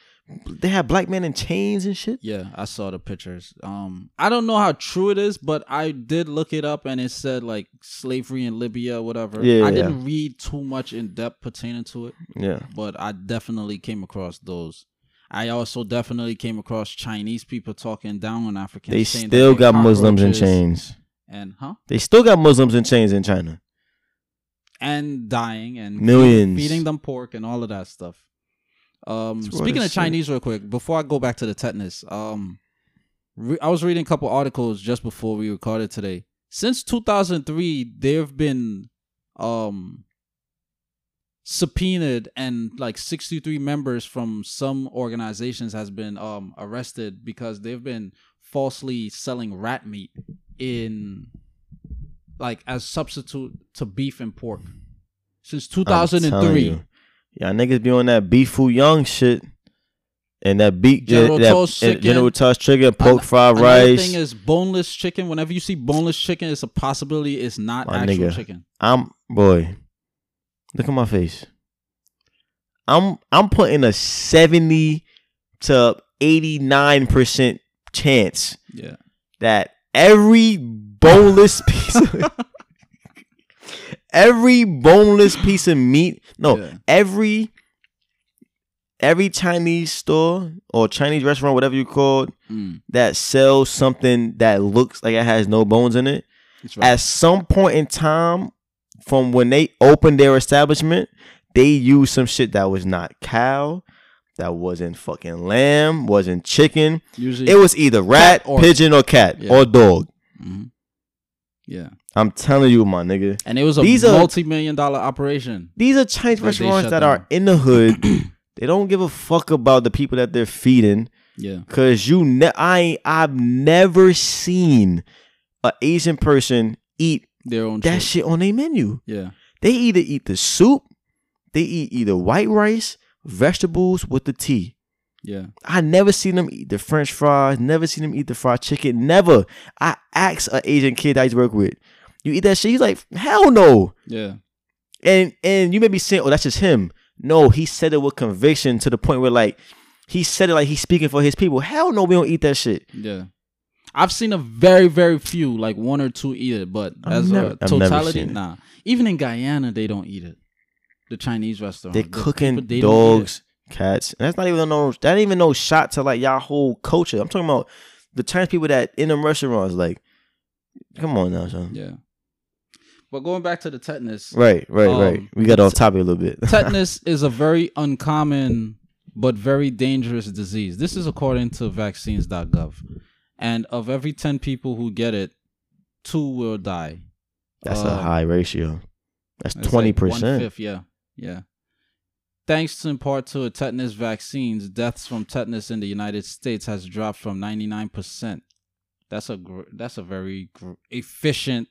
they had black men in chains and shit. Yeah, I saw the pictures. Um, I don't know how true it is, but I did look it up, and it said like slavery in Libya, whatever. Yeah, I didn't read too much in depth pertaining to it, Yeah, but I definitely came across those. I also definitely came across Chinese people talking down on Africans. they still got Muslims in chains. And huh, They still got Muslims in chains in China. and dying and Millions. feeding them pork and all of that stuff. Um, speaking of. Chinese, real quick, before I go back to the tetanus, um, re- I was reading a couple articles just before we recorded today. Since 2003, there have been um subpoenaed and like 63 members from some organizations has been um arrested because they've been falsely selling rat meat in like as substitute to beef and pork since 2003 you. Y'all niggas be on that beef food young shit. And that beef, General that, chicken. General Tso's chicken, pork fried Another rice. thing is boneless chicken. Whenever you see boneless chicken, it's a possibility it's not My actual nigga. chicken. I'm boy. Look at my face. I'm I'm putting a seventy to eighty nine percent chance Yeah. that every boneless [LAUGHS] piece of every boneless piece of meat no Yeah. every every chinese store or chinese restaurant whatever you call it Mm, that sells something that looks like it has no bones in it right. at some point in time from when they opened their establishment they used some shit that was not cow that wasn't fucking lamb wasn't chicken Usually, it was either rat or- pigeon or cat Yeah. or dog Mhm. yeah, i'm telling you my nigga and it was a These are- multi-million dollar operation. these are chinese restaurants that down. are in the hood [CLEARS THROAT] they don't give a fuck about the people that they're feeding Yeah, Cause you, ne- I, I've never seen a Asian person eat their own that shit. shit on their menu. Yeah, They either eat the soup, they eat either white rice, vegetables with the tea. yeah, I never seen them eat the French fries. Never seen them eat the fried chicken. Never. I asked an Asian kid I used to work with, "You eat that shit?" He's like, "Hell no." yeah, And and you may be saying, "Oh, that's just him." No, he said it with conviction to the point where like he said it like he's speaking for his people. Hell no, we don't eat that shit. yeah. I've seen a very, very few, like one or two eat it, but I've as never- a totality, nah. Even in Guyana, they don't eat it. The Chinese restaurant, They're The cooking people, they don't eat it. dogs, cats. And that's not even no that ain't even no shot to like y'all whole culture. I'm talking about the Chinese people that in them restaurants. Like, come on now, son. Yeah. But going back to the tetanus, Right, right, Um, right. We got off topic a little bit. [LAUGHS] tetanus is a very uncommon but very dangerous disease. This is according to vaccines.gov. And of every 10 people who get it, two will die. That's a Um, high ratio. That's It's twenty like percent. one-fifth, yeah. Yeah. Thanks to in part to a tetanus vaccines, deaths from tetanus in the United States has dropped from 99%. That's a gr- that's a very gr- efficient,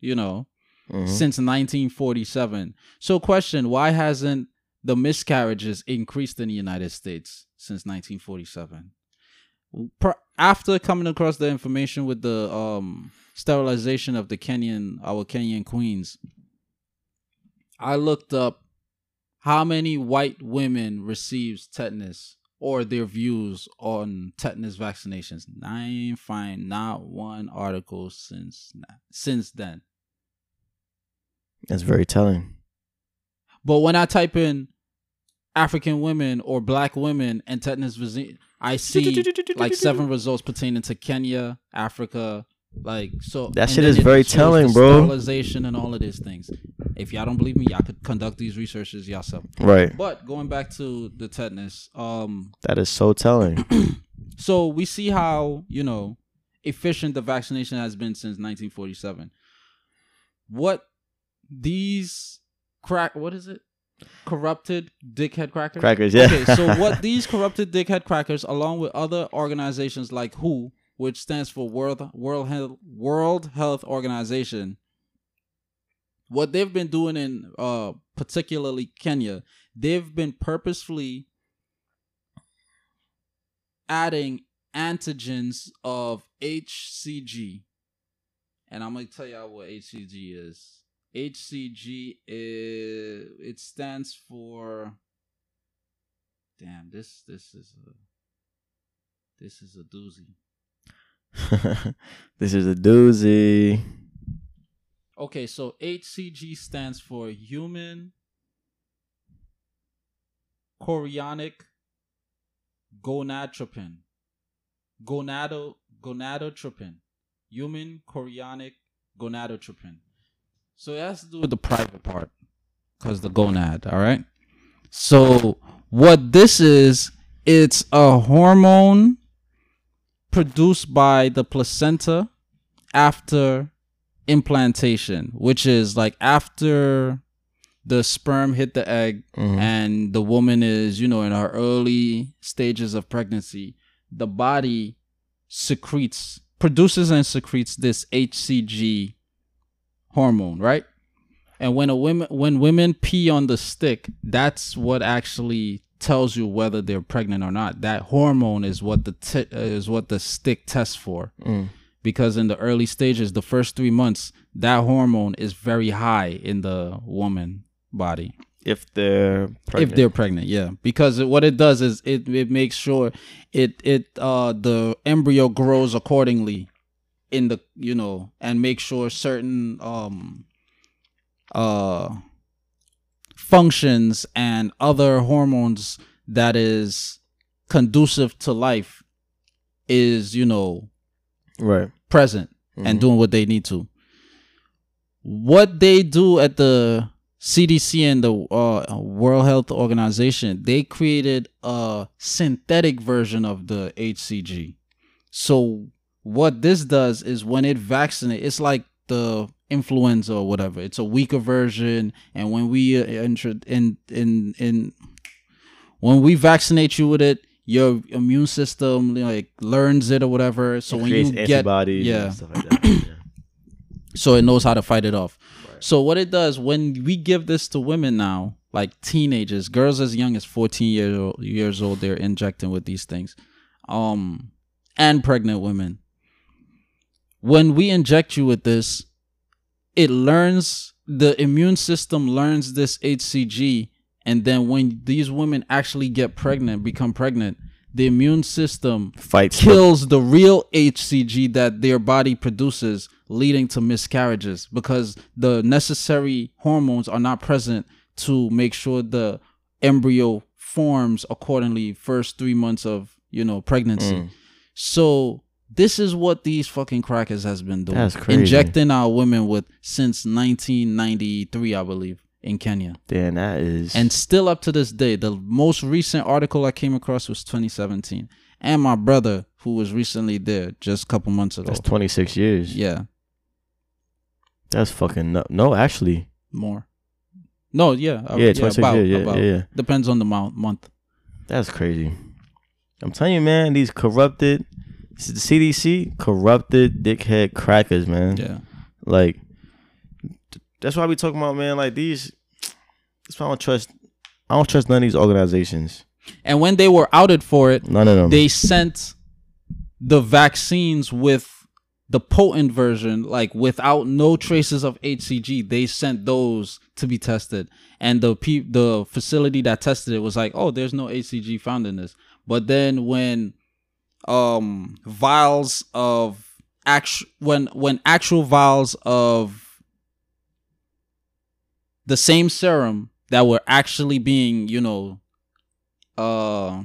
you know, Mm-hmm. since 1947. So, question: Why hasn't the miscarriages increased in the United States since 1947? Per- after coming across the information with the um, sterilization of the Kenyan, our Kenyan queens, I looked up how many white women receives tetanus or their views on tetanus vaccinations. I ain't find not one article since since then. That's very telling. But when I type in African women or black women and tetanus vaccine, I see like seven results pertaining to Kenya, Africa, like so. That shit is very telling, bro. Sterilization and all of these things. If y'all don't believe me, y'all could conduct these researches yourself. Right. But going back to the tetanus, um, That is so telling. [CLEARS THROAT] so we see how you know efficient the vaccination has been since 1947. What these crack? What is it? Corrupted dickhead crackers. Crackers, yeah. Okay, so what [LAUGHS] these corrupted dickhead crackers, along with other organizations like WHO, which stands for World World Health World Health Organization, what they've been doing in uh particularly Kenya, they've been purposefully adding antigens of HCG. And I'm gonna tell y'all what HCG is. HCG is it stands for Damn, this this is a this is a doozy. [LAUGHS] this is a doozy. Okay, so HCG stands for human chorionic gonadotropin. Gonado gonadotropin. Human chorionic gonadotropin. So it has to do with the private part. Cause the gonad, all right? So what this is, it's a hormone produced by the placenta after implantation, which is like after the sperm hit the egg Mhm. and the woman is, you know, in her early stages of pregnancy, the body secretes, produces and secretes this HCG hormone, right? And when a women when women pee on the stick, that's what actually tells you whether they're pregnant or not. That hormone is what the t- is what the stick tests for. Mm. Because in the early stages, the first three months, that hormone is very high in the woman body If they're pregnant. if they're pregnant yeah because what it does is it it makes sure it it uh the embryo grows accordingly in the you know and make sure certain um uh functions and other hormones that is conducive to life is you know right. present and Mhm. doing what they need to. What they do at the CDC and the uh, World Health Organization, they created a synthetic version of the HCG. So what this does is when it vaccinates, it's like the influenza or whatever. It's a weaker version, and when we uh, intro in in in when we vaccinate you with it, your immune system like learns it or whatever. So It when you get antibodies yeah, like that. yeah. [CLEARS THROAT] so it knows how to fight it off. Right. So what it does when we give this to women now, like teenagers, girls as young as 14 years old, years old, they're injecting with these things, um, and pregnant women. When we inject you with this, it learns the immune system learns this HCG, and then when these women actually get pregnant, become pregnant, the immune system Fights the- kills the real HCG that their body produces, leading to miscarriages because the necessary hormones are not present to make sure the embryo forms accordingly first three months of you know pregnancy. Mm. So this is what these fucking crackers has been doing. That's crazy. Injecting our women with since 1993, I believe, in Kenya. Damn, that is. And still up to this day, the most recent article I came across was 2017. And my brother, who was recently there just a couple months ago. that's 26 years. yeah, That's fucking no. No, actually. more. No, yeah. uh, Yeah, 26 about, years. Yeah, about. yeah, yeah. Depends on the month. That's crazy. I'm telling you, man, these corrupted, this is the CDC, corrupted dickhead crackers, man. Yeah. Like, that's why we talking about, man, like these, that's why I don't trust, I don't trust none of these organizations. And when they were outed for it, None of them. they sent the vaccines with the potent version, like without no traces of HCG. They sent those to be tested, and the pe- the facility that tested it was like, "Oh, there's no HCG found in this." But then when um vials of actual when when actual vials of the same serum that were actually being you know uh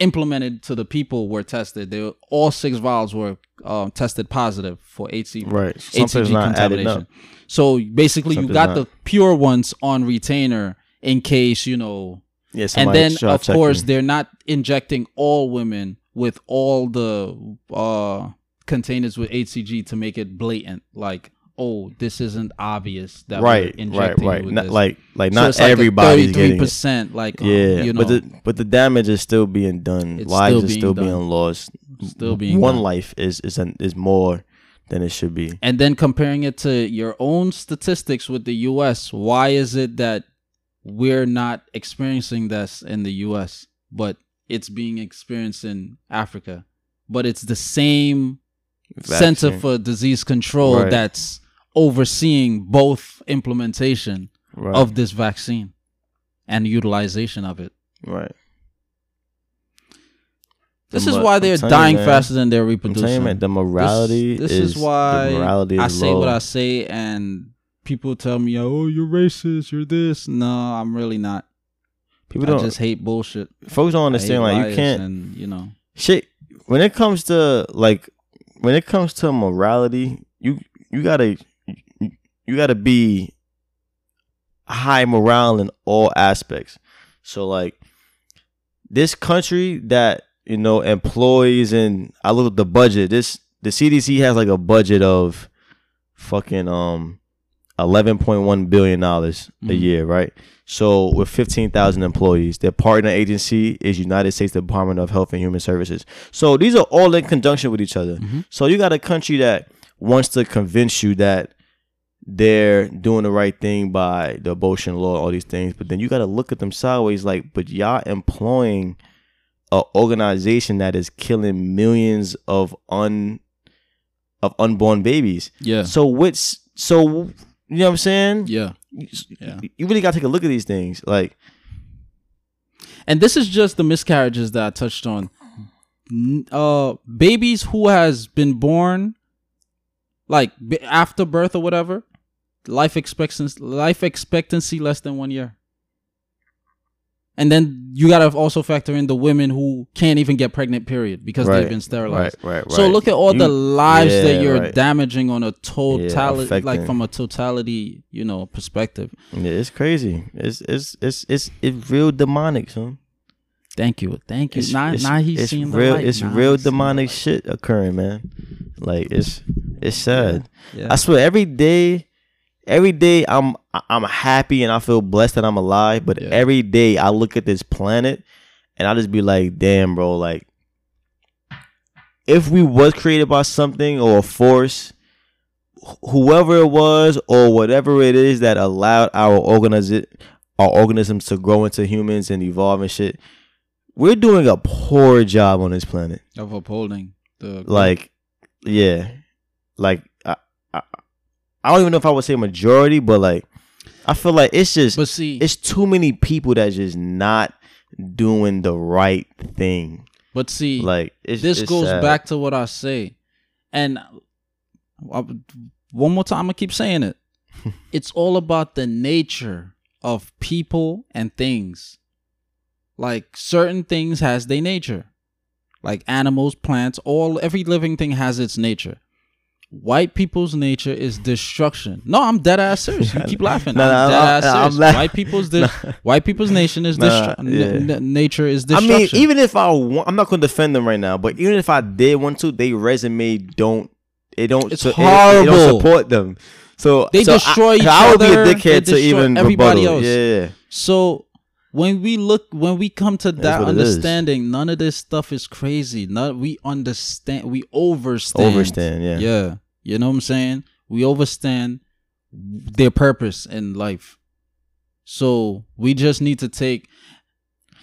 implemented to the people were tested they were, all six vials were um, tested positive for HCG right. Something's HCG not added contamination. up. So basically, you got not. the pure ones on retainer in case you know Yeah, and then of course me. they're not injecting all women with all the uh containers with HCG to make it blatant like oh this isn't obvious that we're right, right, right. Not, like, like So not it's like everybody's getting. 33% like um, Yeah, you know but the but the damage is still being done. It's Lives still are still done. being lost. still being one done. life is is an, is more than it should be. and then comparing it to your own statistics with the US why is it that we're not experiencing this in the US but it's being experienced in Africa but it's the same Center Vaccine. for Disease Control Right. that's overseeing both implementation right, of this vaccine and utilization of it. right. This is why they're dying man. faster than they're reproducing. man, the morality this, is, is why the morality is I say low. what I say, and people tell me, "Oh, you're racist. You're this." No, I'm really not. People don't. just hate bullshit. folks don't understand. Like you can't. and you know. shit when it comes to like when it comes to morality you you gotta you, you gotta be high morale in all aspects so like this country that you know employs and i look at the budget this the cdc has like a budget of fucking um 11.1 billion dollars a Mhm. year right so with 15,000 employees their partner agency is united states department of health and human services so these are all in conjunction with each other Mhm. so you got a country that wants to convince you that they're doing the right thing by the abortion law all these things but then you got to look at them sideways like but y'all employing a organization that is killing millions of un of unborn babies Yeah. so which so you know what I'm saying? Yeah. You, Yeah. you really gotta take a look at these things. Like And this is just the miscarriages that I touched on. Uh, babies who has been born, like after birth or whatever, life expectancy life expectancy less than one year. And then you gotta also factor in the women who can't even get pregnant, period, because Right, they've been sterilized. right, right, right. So look at all the You- lives that you're right. damaging on a totality, like from a totality, you know, perspective. Yeah, it's crazy. It's it's it's it's it's real demonic, son. Thank you, thank you. It's, now, it's, now he's it's seeing the real. light. It's Now real the demonic shit occurring, man. Like it's it's sad. Yeah. I swear, every day, every day I'm I'm happy and I feel blessed that I'm alive. But Yeah. every day I look at this planet and I just be like, damn, bro, like if we was created by something or a force, whoever it was or whatever it is that allowed our organiz- our organisms to grow into humans and evolve and shit, we're doing a poor job on this planet of upholding the like yeah like i don't even know if i would say majority but like i feel like it's just but see it's too many people that just not doing the right thing. But see like it's, this it's goes sad. back to what i say. And I, one more time i keep saying it. [LAUGHS] It's all about the nature of people and things. Like certain things has their nature. Like animals plants all every living thing has its nature White people's nature is destruction. No, I'm dead ass serious. You keep laughing. [LAUGHS] No, I'm no, dead I'm- ass serious. laugh- White people's [LAUGHS] dis- white people's nation is Nah, destru- yeah. n- nature is destruction. I mean, even if I want, I'm not going to defend them right now. But even if I did want to, they resume don't. It don't. It's so- it- It, don't support them. So They so I- destroy each I would be a dickhead to even everybody rebuttal. else. Yeah. So when we look, when we come to that what it is. understanding, none of this stuff is crazy. None we understand. We overstand. Overstand. Yeah. Yeah, you know what I'm saying. We overstand their purpose in life. So we just need to take.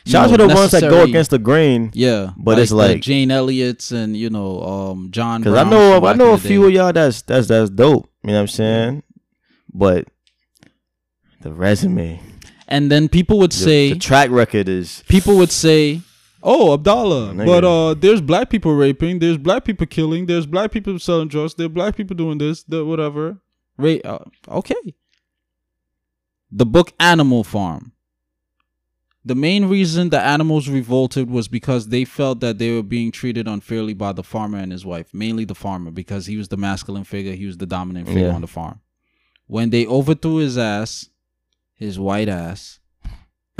Shout out to the ones that go against the grain. Yeah, But it's the like- Jane Elliott's and you know um John. Because I know I know a few day. of y'all that's that's that's dope. You know what I'm saying? But the resume, And then people would the, say, the track record is people would say, "Oh, Abdallah, Nigga. but uh, there's black people raping, there's black people killing, there's black people selling drugs, there's black people doing this, the whatever." Ra- uh, okay. The book Animal Farm. The main reason the animals revolted was because they felt that they were being treated unfairly by the farmer and his wife, mainly the farmer, because he was the masculine figure, he was the dominant figure Yeah. on the farm. When they overthrew his ass, his white ass, [LAUGHS]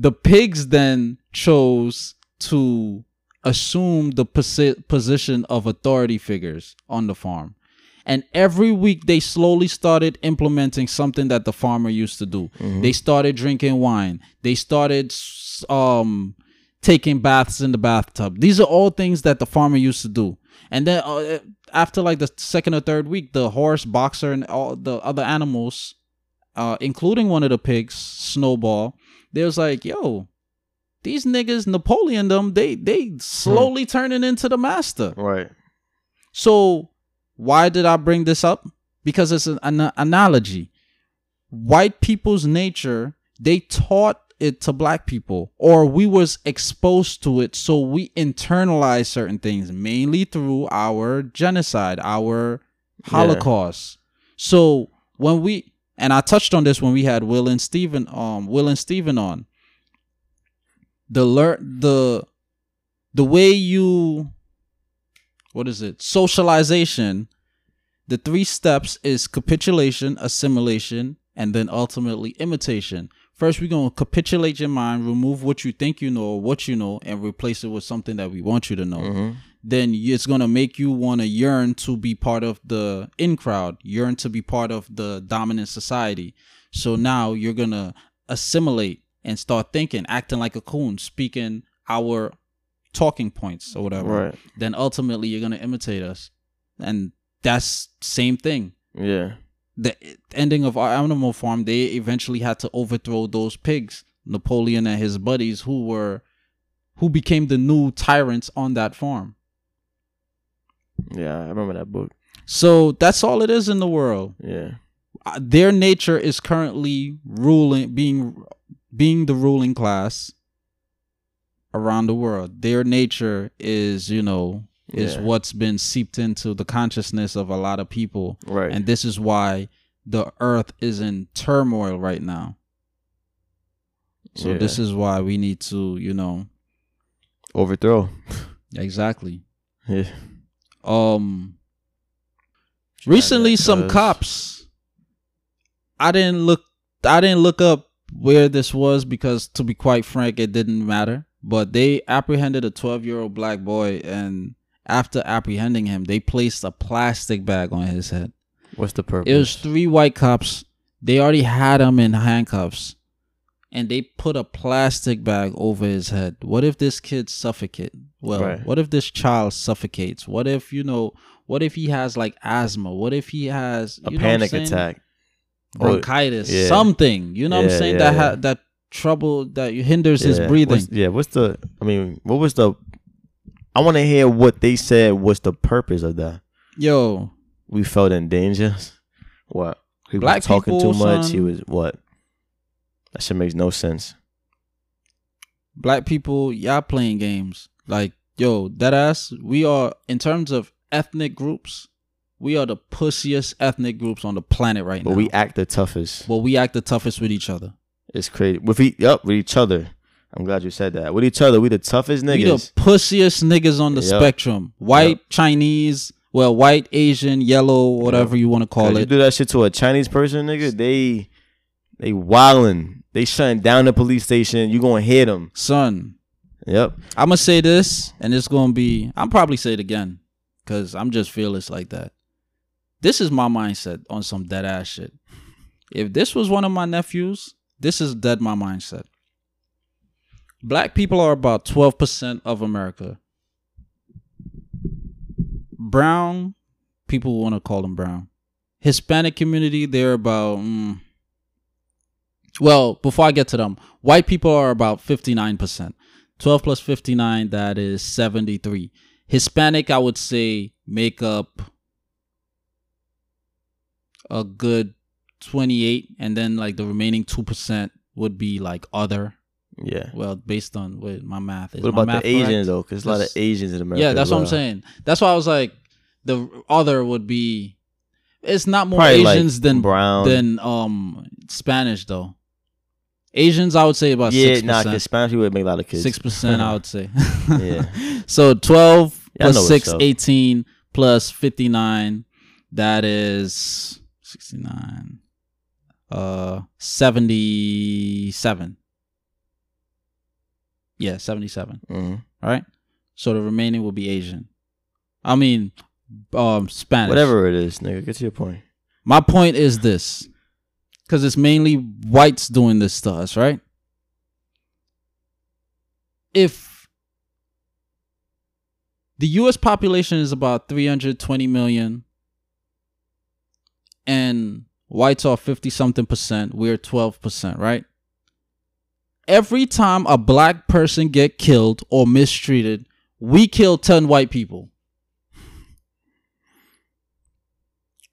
the pigs then chose to assume the posi- position of authority figures on the farm. And every week they slowly started implementing something that the farmer used to do. They started drinking wine. They started um taking baths in the bathtub. These are all things that the farmer used to do. And then uh, after like the second or third week, the horse, boxer, and all the other animals, uh, including one of the pigs, Snowball, they was like, "Yo, these niggas, Napoleon, them, they they hmm. slowly turning into the master." right. So why did I bring this up? Because it's an, an analogy. White people's nature, they taught it to black people or we was exposed to it so we internalize certain things mainly through our genocide our holocaust so when we and i touched on this when we had will and steven um will and steven on. The learn the the way you what is it? Socialization the three steps is capitulation assimilation and then ultimately imitation. First we're going to capitulate your mind remove what you think you know or what you know and replace it with something that we want you to know. Mhm. Then it's going to make you want to yearn to be part of the in crowd, yearn to be part of the dominant society. So now you're going to assimilate and start thinking, acting like a coon, speaking our talking points or whatever. Right. Then ultimately you're going to imitate us. And that's same thing. Yeah. The ending of our animal farm, they eventually had to overthrow those pigs, Napoleon and his buddies who were who became the new tyrants on that farm. Yeah. I remember that book. So that's all it is in the world. Yeah. Uh, Their nature is currently ruling, being being the ruling class around the world. Their nature is, you know, is Yeah. what's been seeped into the consciousness of a lot of people, Right. and this is why the earth is in turmoil right now. So Yeah. this is why we need to, you know, overthrow. [LAUGHS] exactly. Yeah. Um recently some cops I didn't look I didn't look up where this was because to be quite frank it didn't matter, but they apprehended a 12-year-old black boy and after apprehending him, they placed a plastic bag on his head. What's the purpose? It was three white cops. They already had him in handcuffs. And they put a plastic bag over his head. What if this kid suffocate? Well, Right. what if this child suffocates? What if, you know, what if he has like asthma? What if he has a you know what I'm panic attack. Bronchitis, yeah. something. You know what I'm saying? yeah, that yeah. ha- that trouble that hinders his breathing. What's, yeah. What's the? I mean, what was the? I want to hear what they said What's the purpose of that. Yo, We felt in danger. What? He Black was talking people, too much. He was what? That shit makes no sense. black people, y'all playing games. Like, yo, that ass, we are in terms of ethnic groups, we are the pussiest ethnic groups on the planet right But now. But we act the toughest. but we act the toughest with each other. It's crazy. With each, yup, with each other. I'm glad you said that. With each other, we the toughest niggas. We the pussiest niggas on the Yup. spectrum. White, Chinese, well, white, Asian, yellow, whatever you want to call you it. do that shit to a Chinese person, nigga, they they wildin'. They shutting down the police station. You gonna hit them. Son, Yep. I'm gonna say this, and it's gonna be. I'm probably say it again, cause I'm just fearless like that. This is my mindset on some dead ass shit. If this was one of my nephews, this is dead my mindset. Black people are about twelve percent of America. Brown people want to call them brown. Hispanic community, they're about. mm, well, before I get to them, white people are about fifty nine percent. 12 plus 59 that is 73 hispanic i would say make up a good 28 and then like the remaining 2% would be like other Yeah. well based on what my math is What about the Asians correct? though? Because a lot of Asians in America. yeah that's what i'm saying that's why i was like the other would be it's not more Probably, like, asians than brown. than um spanish though asians i would say about yeah, 6% nah, because Spanish people would make a lot of kids. Six percent, I would say. [LAUGHS] Yeah. [LAUGHS] So twelve Yeah, plus six, up. 18 plus fifty nine. That is sixty nine. Uh, seventy seven. Yeah, seventy seven. Mhm. All right. So the remaining will be Asian. I mean, um, Spanish. Whatever it is, nigga. Get to your point. My point is this, because it's mainly whites doing this to us, right? If the U.S. population is about 320 million, and whites are 50 something percent, we're 12 percent, right? Every time a black person get killed or mistreated, we kill 10 white people.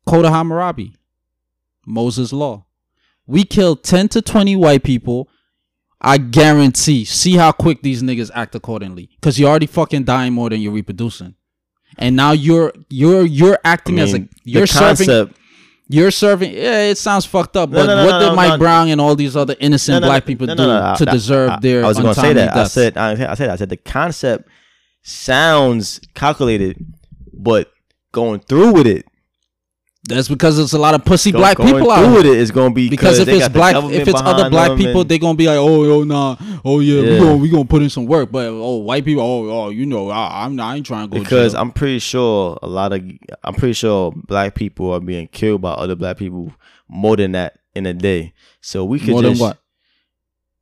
Code of Hammurabi, Moses Law. We kill 10 to 20 white people. I guarantee. See how quick these niggas act accordingly. Cause you're already fucking dying more than you're reproducing, and now you're you're you're acting as a you're serving you're serving. Yeah, it sounds fucked up, No, but no, no, what did Mike. Brown and all these other innocent No, no, black people do to I- deserve I, their I was gonna say that. I said I, I said I said the concept sounds calculated, but going through with it, That's because it's a lot of pussy go- black people out with it is gonna be Because if it's black, if it's other black people, and- they gonna be like, oh, yo, nah, oh yeah, we Yeah. gonna we gonna put in some work. But oh, white people, oh, oh, you know, I, I'm not, I ain't trying to go because. I'm pretty sure a lot of I'm pretty sure black people are being killed by other black people more than that in a day. So we could more than just what?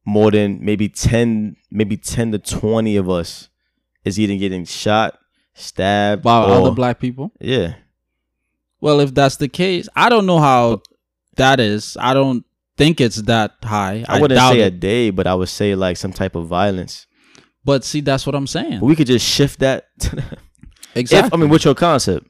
more than maybe ten, maybe ten to twenty of us is either getting shot, stabbed, By or other black people. yeah. Well, if that's the case, I don't know how that is. I don't think it's that high. I wouldn't doubt say a day, but I would say like some type of violence. But see, that's what I'm saying. We could just shift that. [LAUGHS] Exactly. If I mean, what's your concept?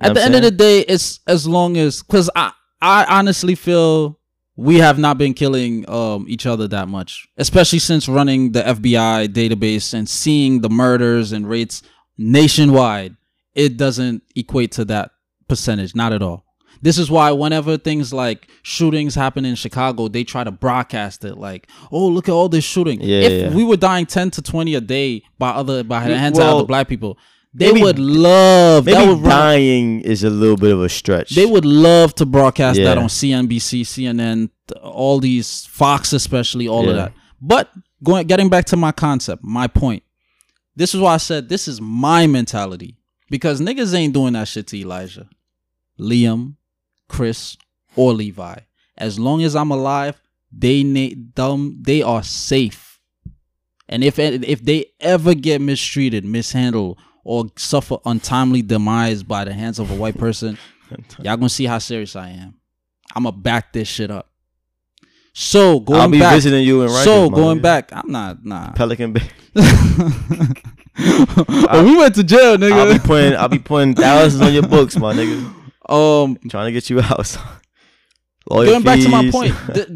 At the end of the day, it's as long as because I I honestly feel we have not been killing um each other that much, especially since running the FBI database and seeing the murders and rates nationwide. It doesn't equate to that percentage, not at all. This is why whenever things like shootings happen in Chicago, they try to broadcast it like, "Oh, look at all this shooting." Yeah, if yeah. we were dying ten to twenty a day by other by the hands of other black people, they maybe- would love that Maybe would run dying is a little bit of a stretch. they would love to broadcast that Yeah. on CNBC, CNN, all these Fox, especially all of that. But going, getting back to my concept, my point. This is why I said this is my mentality because niggas ain't doing that shit to Elijah, Liam, Chris, or Levi. As long as I'm alive, they na- them they are safe. And if if they ever get mistreated, mishandled, or suffer untimely demise by the hands of a white person, [LAUGHS] y'all gonna see how serious I am. I'ma back this shit up. So going I'll be back, visiting you in Rikers, so going back, I'm not nah. Pelican Bay. [LAUGHS] [LAUGHS] [LAUGHS] oh, we went to jail, nigga. I'll be putting I'll be putting thousands on your books, my nigga. Um, Trying to get you out. son. Lawyer going back to my point, [LAUGHS] th-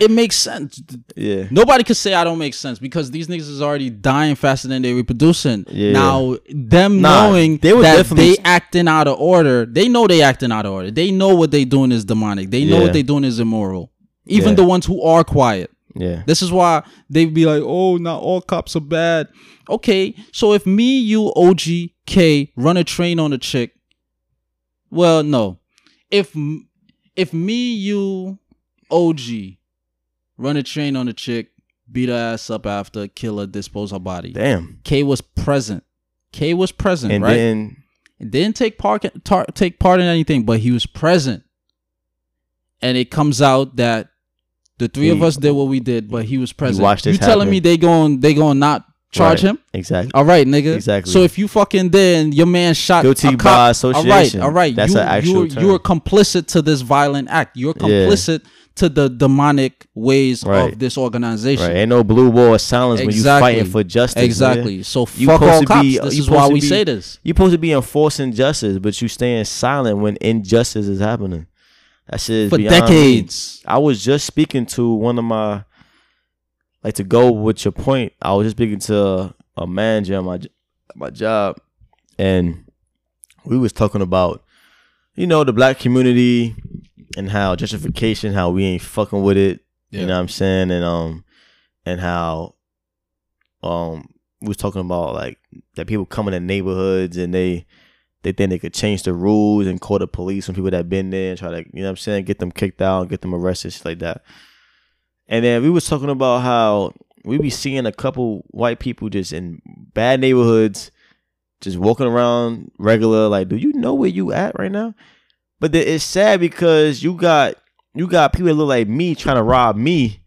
it makes sense. yeah. Nobody could say I don't make sense because these niggas is already dying faster than they reproducing. Yeah. Now them Nah, knowing they that definitely- they acting out of order, they know they acting out of order. They know what they doing is demonic. They know Yeah. what they doing is immoral. Even Yeah. the ones who are quiet. Yeah. This is why they'd be like, "Oh, not all cops are bad." Okay, so if me, you, OG, K run a train on a chick, well, no. If if me, you, OG run a train on a chick, beat her ass up after, kill her, dispose her body. Damn. K was present. K was present, And right? then didn't take part tar, take part in anything, but he was present. And it comes out that the three of us did what we did, but he was present. watched this you telling happen. me they going they going not charge Right. him? exactly. All right, nigga. Exactly. So if you fucking did and your man shot Guilty a by cop, association. All right, all right. That's you, an actual you're, term. you're complicit to this violent act. You're Yeah. complicit to the demonic ways Right. of this organization. Right. Ain't no blue wall of silence when you fighting for justice. Exactly. So you fuck all cops. Be, this is why we be, say this. You supposed to be enforcing justice, but you staying silent when injustice is happening. That shit is For beyond me. decades. I was just speaking to one of my, like to go with your point. I was just speaking to a manager at my my job, and we was talking about, you know, the black community and how gentrification, how we ain't fucking with it. You know what I'm saying? And um, and how, um, we was talking about like that people come in the neighborhoods and they they think they could change the rules and call the police on people that been there and try to, you know what I'm saying, get them kicked out and get them arrested, shit like that. And then we was talking about how we be seeing a couple white people just in bad neighborhoods, just walking around regular, like, do you know where you at right now? But it's sad because you got you got people that look like me trying to rob me.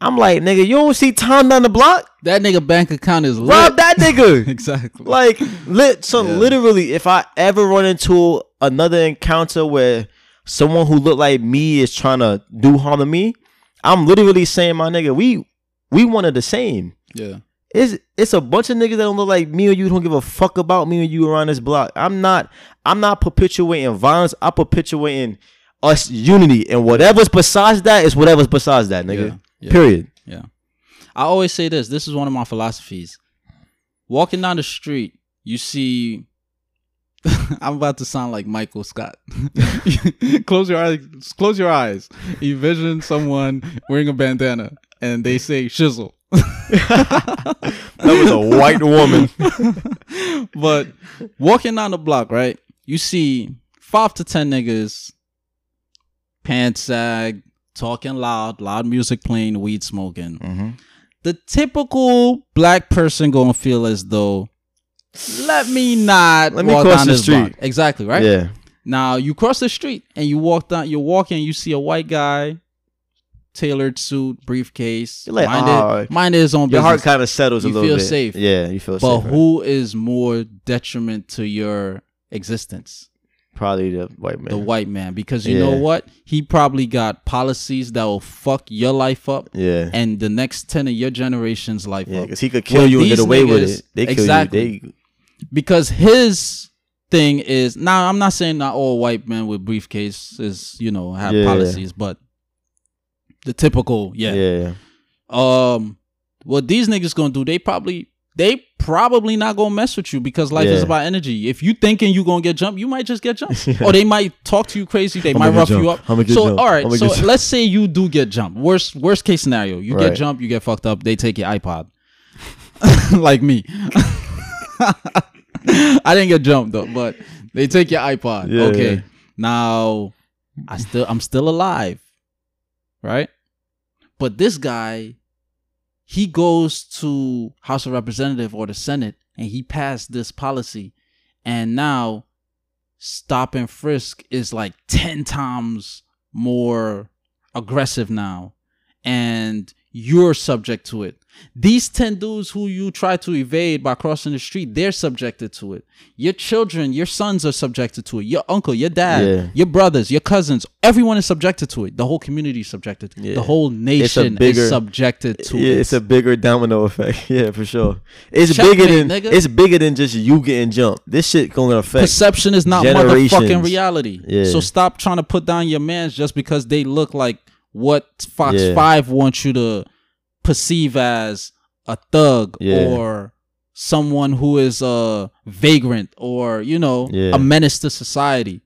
I'm like, nigga, you don't see Tom down the block? That nigga bank account is lit. Rob that nigga. [LAUGHS] exactly. Like lit so Yeah. literally if I ever run into another encounter where someone who look like me is trying to do harm to me, I'm literally saying my nigga, we we of the same. yeah. It's it's a bunch of niggas that don't look like me or you don't give a fuck about me or you around this block. I'm not I'm not perpetuating violence, I'm perpetuating us unity. And whatever's besides that is whatever's besides that, nigga. Yeah. Yeah. Period. Yeah. I always say this. This is one of my philosophies. Walking down the street, you see. [LAUGHS] I'm about to sound like Michael Scott. [LAUGHS] close your eyes. Close your eyes. Envision someone wearing a bandana, and they say "shizzle." [LAUGHS] That was a white woman. but walking down the block, right? You see five to ten niggas, pants sag, talking loud, loud music playing, weed smoking. Mm-hmm. The typical black person gonna feel as though, let me not Let me cross down the street." block. Exactly right. Yeah. Now you cross the street and you walk down. You're walking. You see a white guy, tailored suit, briefcase. You're like, minded, "Ah." minded his own Your heart kind of settles a little. You feel bit. safe. Yeah, you feel safe. But safe. who is more detriment to your existence? Probably the white man. The white man. Because you Yeah. know what? He probably got policies that will fuck your life up Yeah. and the next 10 of your generation's life Yeah, up. because he could kill Well, you and get away with it. They kill exactly. you. They Because his thing is now I'm not saying not all white men with briefcases, you know, have Yeah. policies, but the typical, yeah. yeah. Um what these niggas gonna do, they probably they probably not gonna mess with you because life is about energy. If you thinking you gonna get jumped, you might just get jumped. [LAUGHS] Yeah. Or they might talk to you crazy, they I'ma might rough you up. So jumped. all right, so let's say you do get jumped. Worst worst case scenario, you get jumped, you get fucked up, they take your iPod. [LAUGHS] like me. [LAUGHS] I didn't get jumped though, but they take your iPod. Yeah, okay. yeah. Now I still I'm still alive. Right? But this guy, he goes to House of Representative or the Senate and he passed this policy. And now stop and frisk is like 10 times more aggressive now. And you're subject to it. These 10 dudes who you try to evade by crossing the street, they're subjected to it. Your children, your sons are subjected to it. Your uncle, your dad, Yeah. your brothers, your cousins, everyone is subjected to it. The whole community is subjected. to it. Yeah. The whole nation bigger- is subjected to yeah, it. it's a bigger domino effect. [LAUGHS] Yeah, for sure. It's Checkmate, bigger than nigga. it's bigger than just you getting jumped. This shit gonna affect. Perception is not motherfucking reality. Yeah. So stop trying to put down your mans just because they look like what Fox Yeah. 5 wants you to perceive as a thug Yeah. or someone who is a vagrant or, you know, Yeah. a menace to society.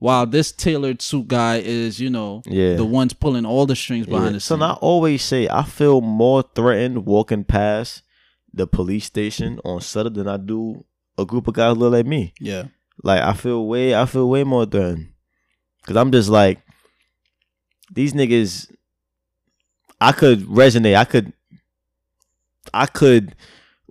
While this tailored suit guy is, you know, Yeah. the ones pulling all the strings behind Yeah. the So scene. I always say I feel more threatened walking past the police station on Sutter than I do a group of guys look like me. yeah. Like I feel way I feel way more threatened. Cause I'm just like these niggas I could resonate. I could I could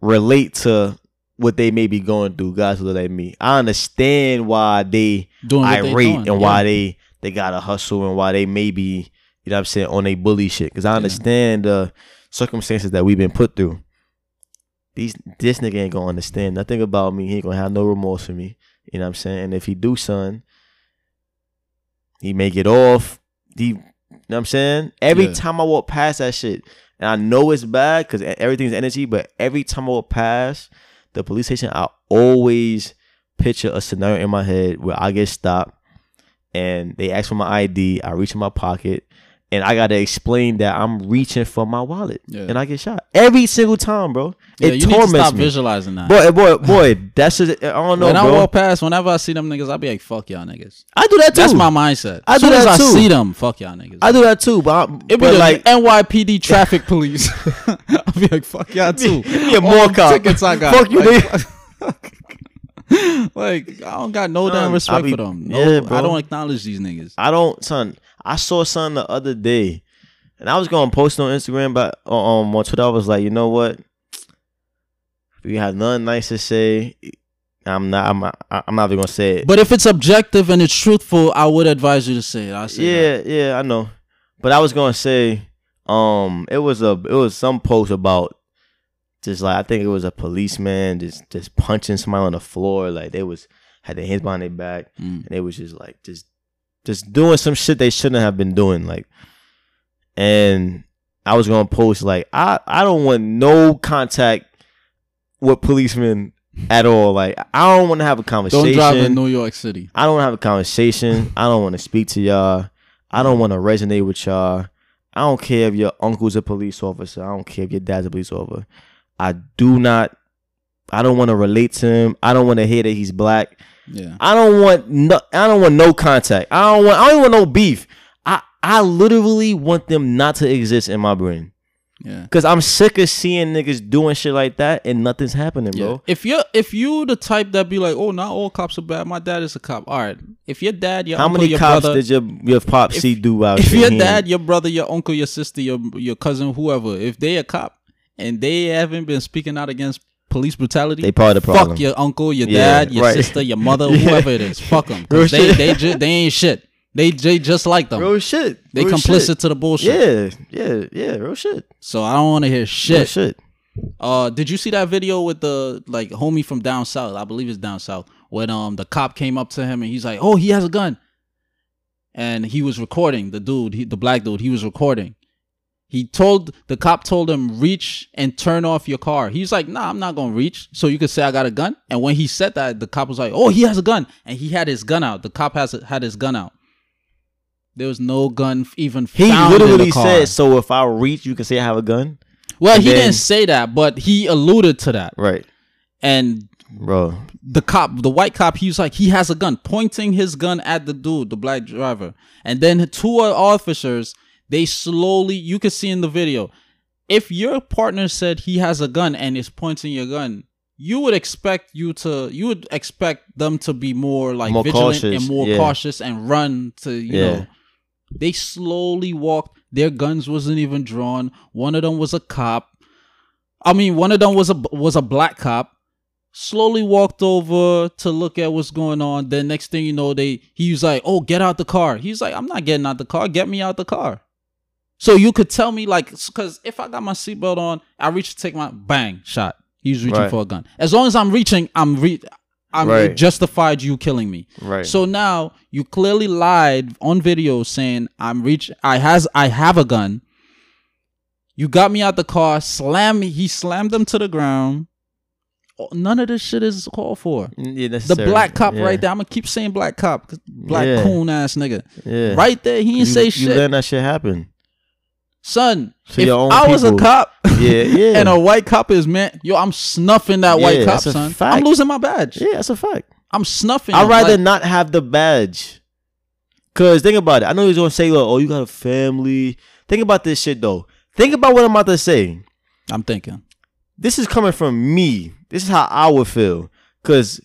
relate to what they may be going through, guys who look like me. I understand why they Doing what they irate doing, and why they they gotta hustle and why they may be, you know what I'm saying, on a bully shit. Cause I understand the circumstances that we've been put through. These this nigga ain't gonna understand nothing about me. He ain't gonna have no remorse for me. You know what I'm saying? And if he do son, he may get off. He you know what I'm saying? Every Yeah. time I walk past that shit, and I know it's bad because everything's energy, but every time I walk past the police station, I always picture a scenario in my head where I get stopped and they ask for my ID. I reach in my pocket and I gotta explain that I'm reaching for my wallet Yeah. and I get shot every single time, bro. Yeah, It you need to torments stop me. visualizing that. Boy, boy, boy, that's just, I don't know, when I walk past, whenever I see them niggas, I be like, "Fuck y'all niggas." I do that too. That's my mindset. I do soon as that I too. see them, fuck y'all niggas. I do that too, but, I, It be like NYPD traffic police. [LAUGHS] I'll be like, fuck y'all [LAUGHS] too. Give me a more cop. tickets I got. Fuck you, like, [LAUGHS] like, I don't got no damn Son, I respect be- for them. No, yeah, bro. I don't acknowledge these niggas. I don't, son. I saw something the other day, and I was going to post on Instagram, but um on Twitter, I was like, you know what? If you have nothing nice to say, I'm not. I'm. Not, I'm not even gonna say it. But if it's objective and it's truthful, I would advise you to say it. I say that. yeah, yeah, I know. But I was gonna say, um, it was a, it was some post about just like I think it was a policeman just just punching somebody on the floor, like they was had their hands behind their back, Mm. and they was just like just just doing some shit they shouldn't have been doing, like. And I was gonna post like I I don't want no contact with policemen at all. Like I don't want to have a conversation. Don't drive in New York City. I don't want to have a conversation. I don't want to speak to y'all. I don't want to resonate with y'all. I don't care if your uncle's a police officer. I don't care if your dad's a police officer. I do not. I don't want to relate to him. I don't want to hear that he's black. Yeah. I don't want no. I don't want no contact. I don't want. I don't want no beef. I I literally want them not to exist in my brain. Yeah. Cause I'm sick of seeing niggas doing shit like that and nothing's happening, Yeah. bro. If you're if you the type that be like, oh, not all cops are bad. My dad is a cop. All right. If your dad, your How uncle, many your cops brother, did your your pop see do out here? if your He dad, your brother, your uncle, your sister, your your cousin, whoever, if they a cop and they haven't been speaking out against police brutality, They part of the problem. Fuck your uncle, your Yeah, dad, your right. sister, your [LAUGHS] mother, whoever it is. Fuck them. Real They they ju- they ain't shit. They they just like them. real shit. they real complicit shit. to the bullshit. Yeah, yeah, yeah. Real shit. So I don't want to hear Real shit. shit. Uh, did you see that video with the like homie from down south? I believe it's down south. When um the cop came up to him and he's like, "Oh, he has a gun," and he was recording the dude, he, the black dude. He was recording. He told the cop told him reach and turn off your car. He's like, "Nah, I'm not gonna reach." So you could say I got a gun. And when he said that, the cop was like, "Oh, he has a gun," and he had his gun out. The cop has had his gun out. There was no gun even He found in the literally said, "So if I reach, you can say I have a gun." Well, and he then- didn't say that, but he alluded to that. Right, And bro. the cop, the white cop, he was like, he has a gun, pointing his gun at the dude, the black driver. And then two other officers, they slowly, you can see in the video, if your partner said he has a gun and is pointing your gun, you would expect you to, you would expect them to be more like More vigilant cautious, and more yeah. cautious and run to, you Yeah. know. They slowly walked. Their guns wasn't even drawn. One of them was a cop. I mean, one of them was a was a black cop slowly walked over to look at what's going on. Then next thing you know, they he was like, "Oh, get out the car." He's like, "I'm not getting out the car. Get me out the car." So you could tell me like, because if I got my seatbelt on, I reach to take my bang shot. He's reaching Right. for a gun. As long as I'm reaching, I'm re. I'm Right. justified you killing me. Right. So now you clearly lied on video saying I'm reach. I has I have a gun. You got me out the car. Slam me. He slammed them to the ground. None of this shit is called for. yeah, The black cop yeah. right there. I'm gonna keep saying black cop, Black Yeah. coon ass nigga. Yeah. Right there. He You, didn't say shit. you letting that shit happen. Son, To if I was a cop [LAUGHS] Yeah, yeah. [LAUGHS] and a white cop is man, yo, I'm snuffing that white cop, son. fact. I'm losing my badge. yeah, that's a fact. I'm snuffing. I'd rather like- not have the badge. Cause think about it. I know he's gonna say, "Oh, you got a family." Think about this shit though. Think about what I'm about to say. I'm thinking. This is coming from me. This is how I would feel. Cause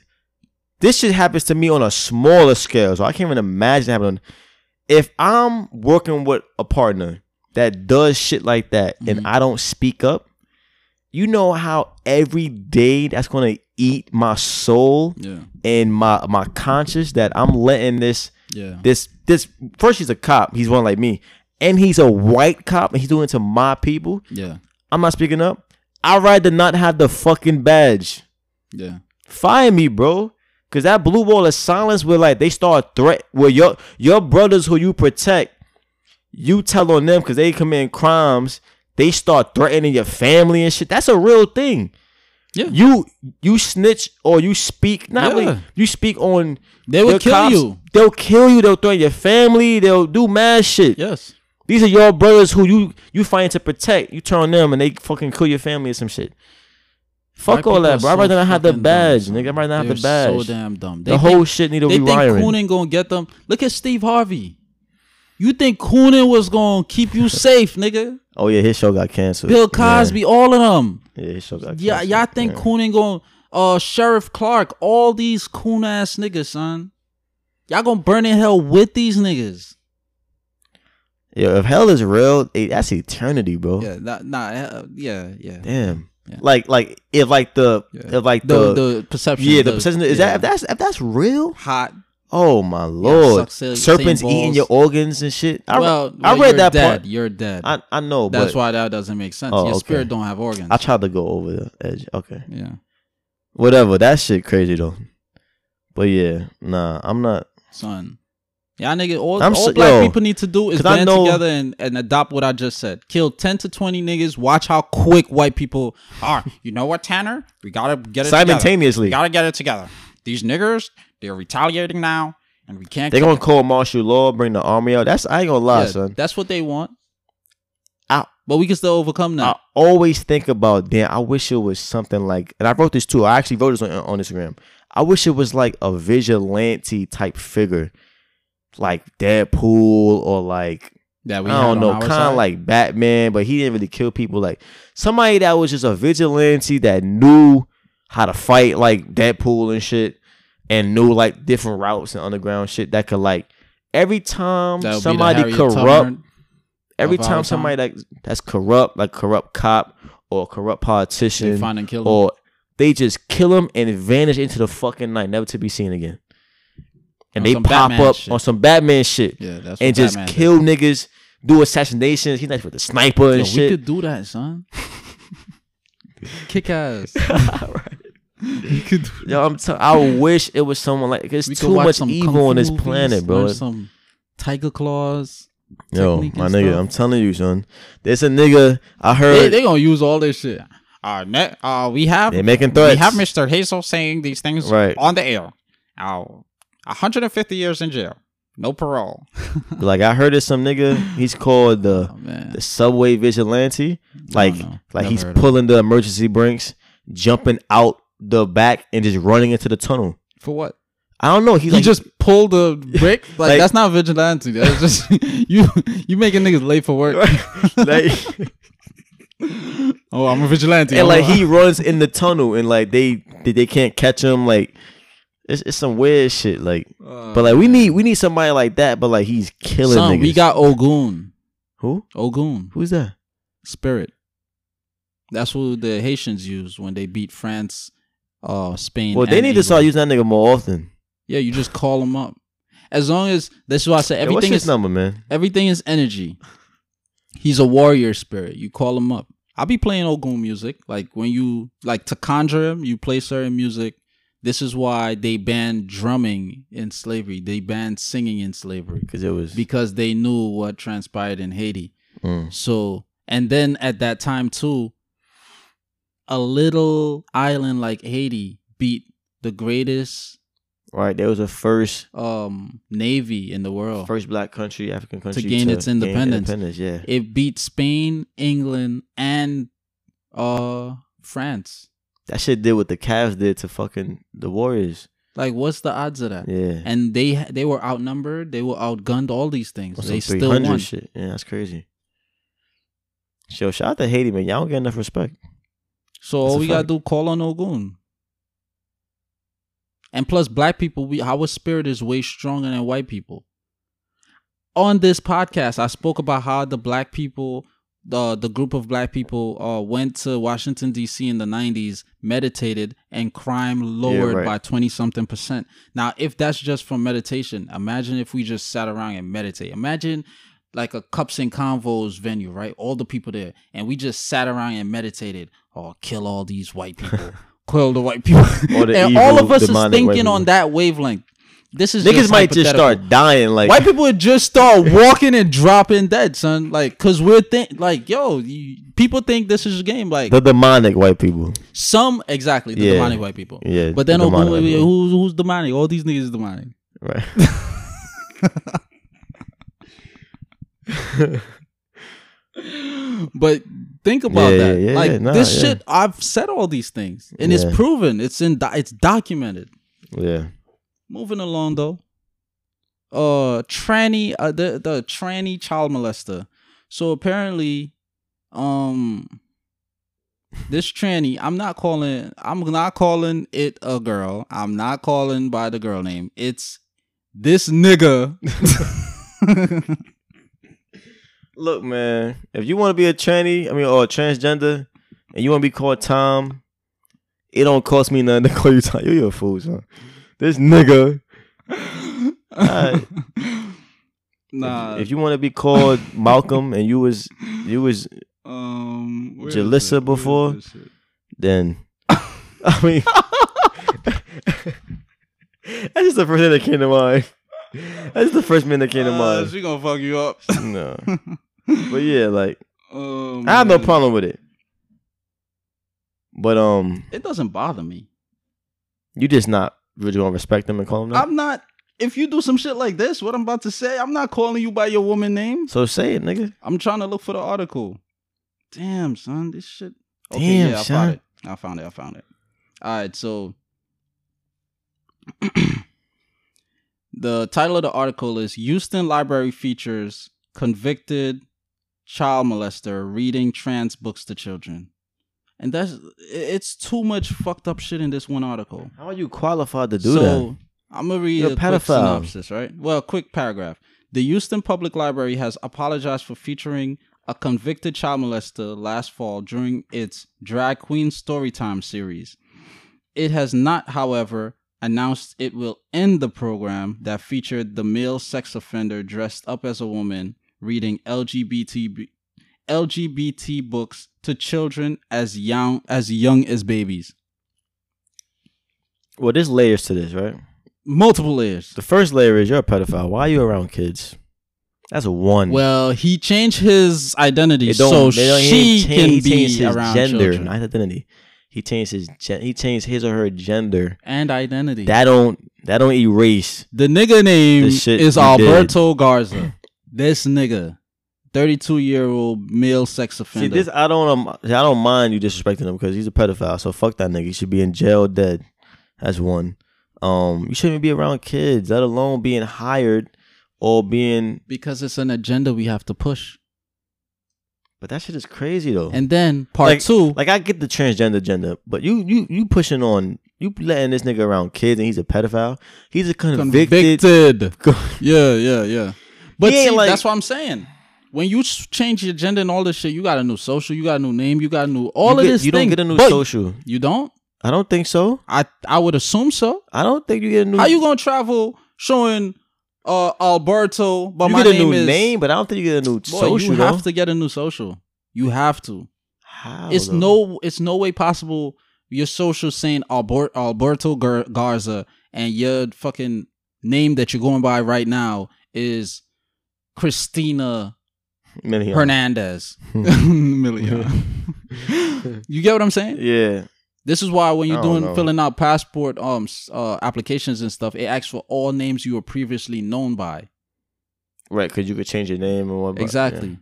this shit happens to me on a smaller scale, so I can't even imagine happening. If I'm working with a partner that does shit like that, Mhm. and I don't speak up, you know how every day that's gonna eat my soul Yeah. and my my conscience that I'm letting this Yeah. this this first he's a cop he's one like me and he's a white cop and he's doing it to my people Yeah. i'm not speaking up i'd rather not have the fucking badge Yeah. fire me bro because that blue wall of silence where like they start threat where your your brothers who you protect you tell on them because they commit crimes they start threatening your family and shit that's a real thing Yeah. you you snitch or you speak not Yeah. only you speak on They your kill cops, you. They'll kill you. They'll threaten your family. They'll do mad shit. Yes. These are your brothers who you you fighting to protect. You turn on them and they fucking kill your family or some shit. Fuck White all that, bro. I'd rather not have the badge, dumb, nigga. I'd rather not have the badge. So damn dumb. They the think, whole shit need to be They think. Coonan gonna get them. Look at Steve Harvey. You think Coonan was gonna keep you [LAUGHS] safe, nigga? Oh yeah, his show got canceled. Bill Cosby, all of them. Yeah, his show got Yeah, y'all think Yeah. Coonan gonna uh Sheriff Clarke, all these coon ass niggas, son. Y'all gonna burn in hell with these niggas. Yeah, if hell is real, that's eternity, bro. Yeah, nah, nah yeah, yeah. Damn. Yeah. Like, like if like the Yeah. if like The the, the perception. yeah the perception is yeah. that if that's if that's real. hot. Oh my lord, suck serpents eating your organs and shit. I, well, I well, read that dead. part. You're dead. I I know, That's but why that doesn't make sense. Oh, Your okay. spirit don't have organs. I tried to go over the edge. Okay. yeah, Whatever. That shit crazy though. But yeah, nah, I'm not. son. Y'all nigga, all, I'm all so- black yo, people need to do is band know- together and, and adopt what I just said. Kill 10 to 20 niggas. Watch how quick white people are. You know what, Tanner? We gotta get it together. Simultaneously, We gotta get it together. These niggers, they're retaliating now, and we can't. They're gonna call martial law, bring the army out. That's I ain't gonna lie, Yeah, son. That's what they want. but we can still overcome that. I always think about damn. I wish it was something like, and I wrote this too. I actually wrote this on, on Instagram. I wish it was like a vigilante type figure, like Deadpool or like that we I don't know, kind of like Batman, but he didn't really kill people. Like somebody that was just a vigilante that knew how to fight, like Deadpool and shit, and knew like different routes and underground shit that could like every time That would somebody corrupt, every of our time time. somebody that that's corrupt, like corrupt cop or corrupt They politician, find and kill him. or they just kill them and vanish into the fucking night, never to be seen again. And On they pop Batman up shit. on some Batman shit yeah, that's and what just Batman kill niggas, do assassinations. He's like with the sniper and Yo, we shit. could do that, son. [LAUGHS] Kick ass. we could do Yo, I'm t- I wish it was someone like there's we too much evil on this planet, bro. Some tiger claws. Yo, my nigga, stuff. I'm telling you, son. There's a nigga I heard they gonna use all this shit. Uh, ne- uh, we have they making threats. we have Mr. Hazel saying these things Right. on the air. Uh, 150 years in jail, no parole. [LAUGHS] like I heard of some nigga. He's called the Oh the subway vigilante. Like like Never he's pulling the emergency brakes, jumping out the back and just running into the tunnel. for what? I don't know. He's He like, just pulled the brick. [LAUGHS] Like, Like- that's not vigilante. That's [LAUGHS] just [LAUGHS] you. You making niggas late for work. like oh, I'm a vigilante. and like he runs in the tunnel and like they they, they can't catch him. Like it's it's some weird shit. Like Uh, but like we need we need somebody like that. But like he's killing son, niggas. we got Ogun. who? Ogun Who's that? spirit. That's what the Haitians use when they beat France, uh, Spain. Well, they need to start using that nigga more often. Yeah, you just call them up. As long as this is why I say Hey, what's everything his is number, man? everything is energy. He's a warrior spirit. You call him up. I'll be playing old Ogun music. Like when you like to conjure him, you play certain music. This is why they banned drumming in slavery. They banned singing in slavery Because it was. because they knew what transpired in Haiti. Mm. So, and then at that time too, a little island like Haiti beat the greatest Right, there was a first um navy in the world. first black country, African country to gain its independence. independence, yeah. It beat Spain, England, and uh France. That shit did what the Cavs did to fucking the Warriors. Like, what's the odds of that? Yeah. And they they were outnumbered. They were outgunned. All these things. They still won. shit. Yeah, that's crazy. Yo, shout out to Haiti, man. Y'all don't get enough respect. So That's all we gotta do call on Ogun. And plus, black people, we our spirit is way stronger than white people. On this podcast, I spoke about how the black people, the the group of black people, uh, went to Washington D.C. in the '90s, meditated, and crime lowered right. by twenty something percent. Now, if that's just from meditation, imagine if we just sat around and meditate. Imagine like a cups and convos venue, right? All the people there, and we just sat around and meditated. Oh, kill all these white [LAUGHS] people, kill the white people, All the and all of us is thinking on that wavelength. This is Niggas just might just start dying. Like, White people would just start walking and dropping dead, son. Like, cause we're think like, yo, you, people think this is a game. Like, the demonic white people. some exactly the Yeah. demonic white people. Yeah. But then the oh, who, who's who's demonic? All these niggas is demonic. Right. [LAUGHS] [LAUGHS] But think about Yeah, that. yeah, like. Nah, this shit, I've said all these things, and it's proven. It's in. It's documented. yeah. Moving along though. Uh, tranny, uh, the the tranny child molester. So apparently, um, this tranny, I'm not calling. I'm not calling it a girl. I'm not calling by the girl name. It's this nigga. [LAUGHS] [LAUGHS] Look, man. If you want to be a tranny, I mean, or a transgender, and you want to be called Tom, it don't cost me nothing to call you Tom. You're a fool, son. This nigga. [LAUGHS] Nah. If you want to be called Malcolm and you was you was um, Jalissa it? Where is before? then [LAUGHS] I mean [LAUGHS] That's just the first thing that came to mind. That's the first man that came to Uh, mind. she gonna fuck you up. No. But yeah, like Um, [LAUGHS] I have no problem with it. But um It doesn't bother me. you just not really gonna respect them and call them that? I'm not. If you do some shit like this, what I'm about to say, I'm not calling you by your woman name. so say it, nigga. I'm trying to look for the article. Damn, son, this shit. Okay, Damn, yeah, I son. found it. I found it. I found it. All right, so [CLEARS THROAT] the title of the article is Houston Library features convicted child molester reading trans books to children. And that's it's too much fucked up shit in this one article. How are you qualified to do that? so that? I'm gonna read You're a a quick synopsis, right? Well, quick paragraph. The Houston Public Library has apologized for featuring a convicted child molester last fall during its Drag Queen Storytime series. It has not, however, announced it will end the program that featured the male sex offender dressed up as a woman reading LGBT LGBT books to children as young as young as babies. Well, there's layers to this, right? Multiple layers. The first layer is you're a pedophile. Why are you around kids? That's a one. Well, he changed his identity so don't- they don't- he she change- can be his around gender, children. not identity. He changed his gen- he changed his or her gender. and identity. That don't that don't erase. the nigga name is Alberto Garza. This nigga, thirty-two year old male sex offender. See this, I don't um, I don't mind you disrespecting him because he's a pedophile. So fuck that nigga. He should be in jail, dead. That's one. Um, you shouldn't be around kids, let alone being hired or being. because it's an agenda we have to push. But that shit is crazy though. And then part Like- two, Like I get the transgender agenda, but you you you pushing on you letting this nigga around kids and he's a pedophile. He's a convicted. convicted. [LAUGHS] yeah, yeah, yeah. But ain't see, like- that's what I'm saying. When you change your gender and all this shit, you got a new social, you got a new name, you got a new all of get- this. You thing, don't get a new social. You don't? I don't think so. I I would assume so. I don't think you get a new. How you gonna travel showing uh Alberto, but you my get a name new is name, but I don't think you get a new Boy, social. You though. have to get a new social. You have to. How? it's though? no it's no way possible your social saying Albert, Alberto Gar- Garza and your fucking name that you're going by right now is Christina Million. Hernandez. [LAUGHS] Million. [LAUGHS] you get what I'm saying? Yeah. This is why when you're doing know. filling out passport um uh, applications and stuff, it asks for all names you were previously known by. Right, because you could change your name and what. exactly.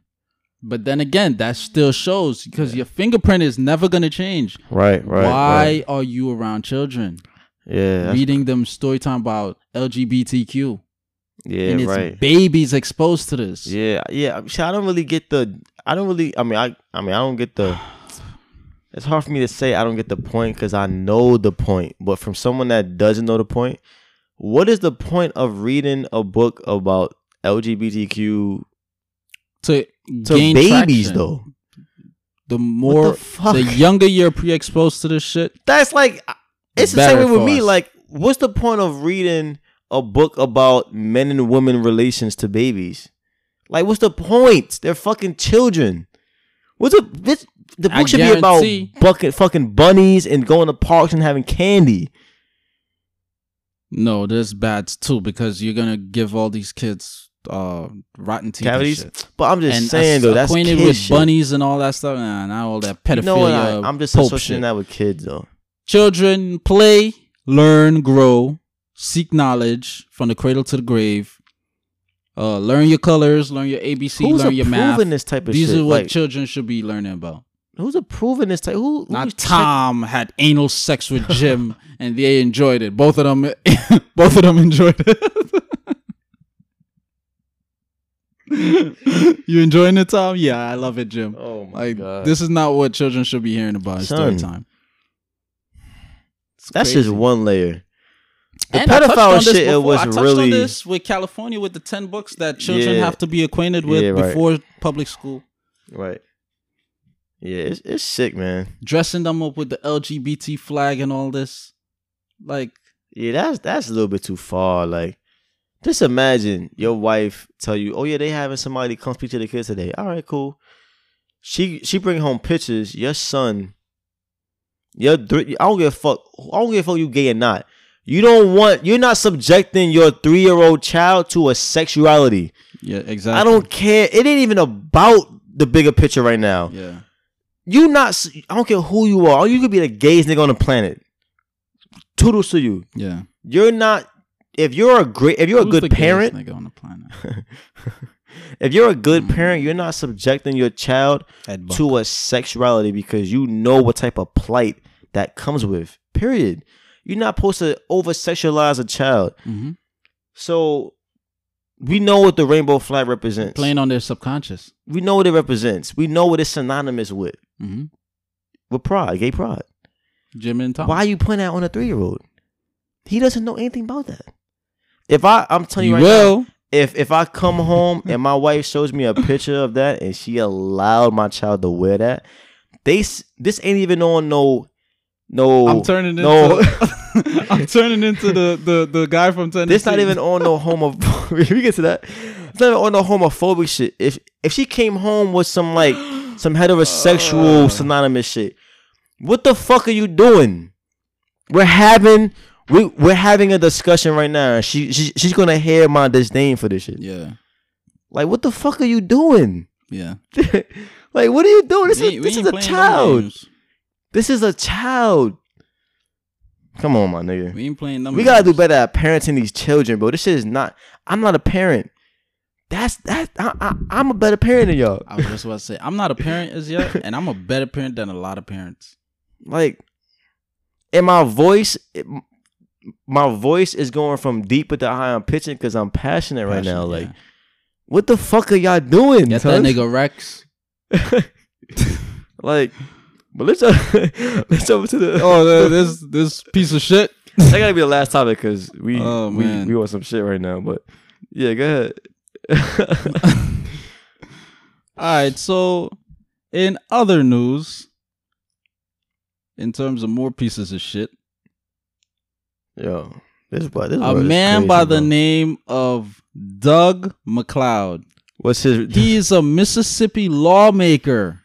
But then again, that still shows because your fingerprint is never gonna change. Right, right. Why right. are you around children? Yeah. reading them story time about LGBTQ Yeah, and it's right. babies exposed to this. Yeah, yeah. See, I don't really get the. I don't really. I mean, I. I mean, I don't get the. [SIGHS] It's hard for me to say I don't get the point because I know the point. But from someone that doesn't know the point, what is the point of reading a book about LGBTQ To, to gain babies traction. though? the more the the younger you're pre-exposed to this shit, That's like it's the same way with for me. us. Like, what's the point of reading a book about men and women relations to babies? Like, what's the point? They're fucking children. What's the this, the I book should be about bucket fucking bunnies and going to parks and having candy. no, there's bad too because you're gonna give all these kids uh rotten teeth Cavities. shit. But I'm just and saying though, that's acquainted with shit. bunnies and all that stuff. Nah, not all that pedophilia. What? I, I'm just associating shit. that with kids though. Children play, learn, grow, seek knowledge from the cradle to the grave. Uh, learn your colors, learn your ABC, Who's learn your math. approving this type of These shit? are what Like, children should be learning about. who's approving this type? Who? Not who's check- Tom had anal sex with Jim, [LAUGHS] and they enjoyed it. Both of them, [LAUGHS] both of them enjoyed it. [LAUGHS] you enjoying it, Tom? Yeah, I love it, Jim. Oh my Like god, this is not what children should be hearing about in story Son. time. It's that's crazy. just one layer. The And pedophile shit, it was I touched really- on this with California with the ten books that children Yeah. have to be acquainted with Yeah, right. before public school. Right. Yeah, it's it's sick, man. Dressing them up with the LGBT flag and all this, like Yeah, that's that's a little bit too far. Like, just imagine your wife tell you, "Oh yeah, they having somebody come speak to the kids today." All right, cool. She she bring home pictures. Your son, your three. I don't give a fuck. I don't give a fuck you gay or not. You don't want. You're not subjecting your three year old child to a sexuality. yeah, exactly. I don't care. It ain't even about the bigger picture right now. Yeah, You not. I don't care who you are. You could be the gayest nigga on the planet. Toodles to you. yeah. You're not. If you're a great, if you're a Who's the good parent, nigga on the planet. [LAUGHS] if you're a good Mm. parent, you're not subjecting your child to a sexuality because you know what type of plight that comes with. Period. You're not supposed to over sexualize a child. Mhm. So we know what the rainbow flag represents. Playing on their subconscious. We know what it represents. We know what it's synonymous with. hmm With pride, gay pride. Jim and Tom. Why are you putting that on a three year old? He doesn't know anything about that. If I, I'm telling you You right now, if if I come home and my wife shows me a picture of that and she allowed my child to wear that, they this ain't even on no no. I'm turning into. no. [LAUGHS] I'm turning into the the the guy from Tennessee. This not even on no homo. [LAUGHS] we get to that. It's not even on no homophobic shit. If if she came home with some like some heterosexual Uh. synonymous shit, what the fuck are you doing? We're having we we're having a discussion right now. She, she she's gonna hear my disdain for this shit. Yeah. Like, what the fuck are you doing? Yeah. [LAUGHS] like, what are you doing? This We- is this is a child. This is a child. Come on, my nigga. We ain't playing them. We gotta do better at parenting these children, bro. This shit is not. I'm not a parent. That's that. I, I, I'm a better parent than y'all. I was just about to say, I'm not a parent as yet, [LAUGHS] and I'm a better parent than a lot of parents. Like, and my voice, it, my voice is going from deeper to high. I'm pitching because I'm passionate right now. Passionate, Like, yeah. what the fuck are y'all doing? get that nigga Rex. [LAUGHS] [LAUGHS] like, but let's uh, [LAUGHS] let's over to the. Oh, [LAUGHS] this this piece of shit. that gotta be the last topic because we Oh, we we want some shit right now. But yeah, go ahead. [LAUGHS] All right, so in other news, in terms of more pieces of shit, Yo, this this a man crazy, by the name of Doug McLeod. What's his? He is a Mississippi lawmaker.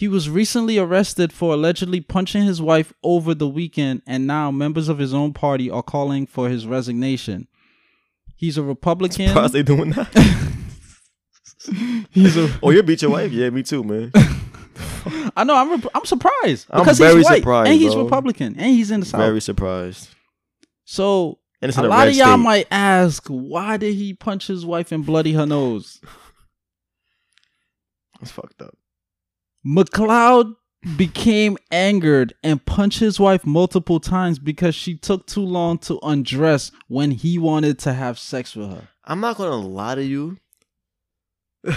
He was recently arrested for allegedly punching his wife over the weekend, and now members of his own party are calling for his resignation. He's a Republican. [LAUGHS] Surprised they doing that. [LAUGHS] He's a. oh, you beat your wife? Yeah, me too, man. [LAUGHS] I know. I'm. Rep- I'm surprised I'm because very he's white surprised, and he's bro. Republican and he's in the South. Very surprised. so And a a, lot of y'all state. might ask, why did he punch his wife and bloody her nose? It's fucked up. McLeod became angered and punched his wife multiple times because she took too long to undress when he wanted to have sex with her. I'm not gonna lie to you. [LAUGHS]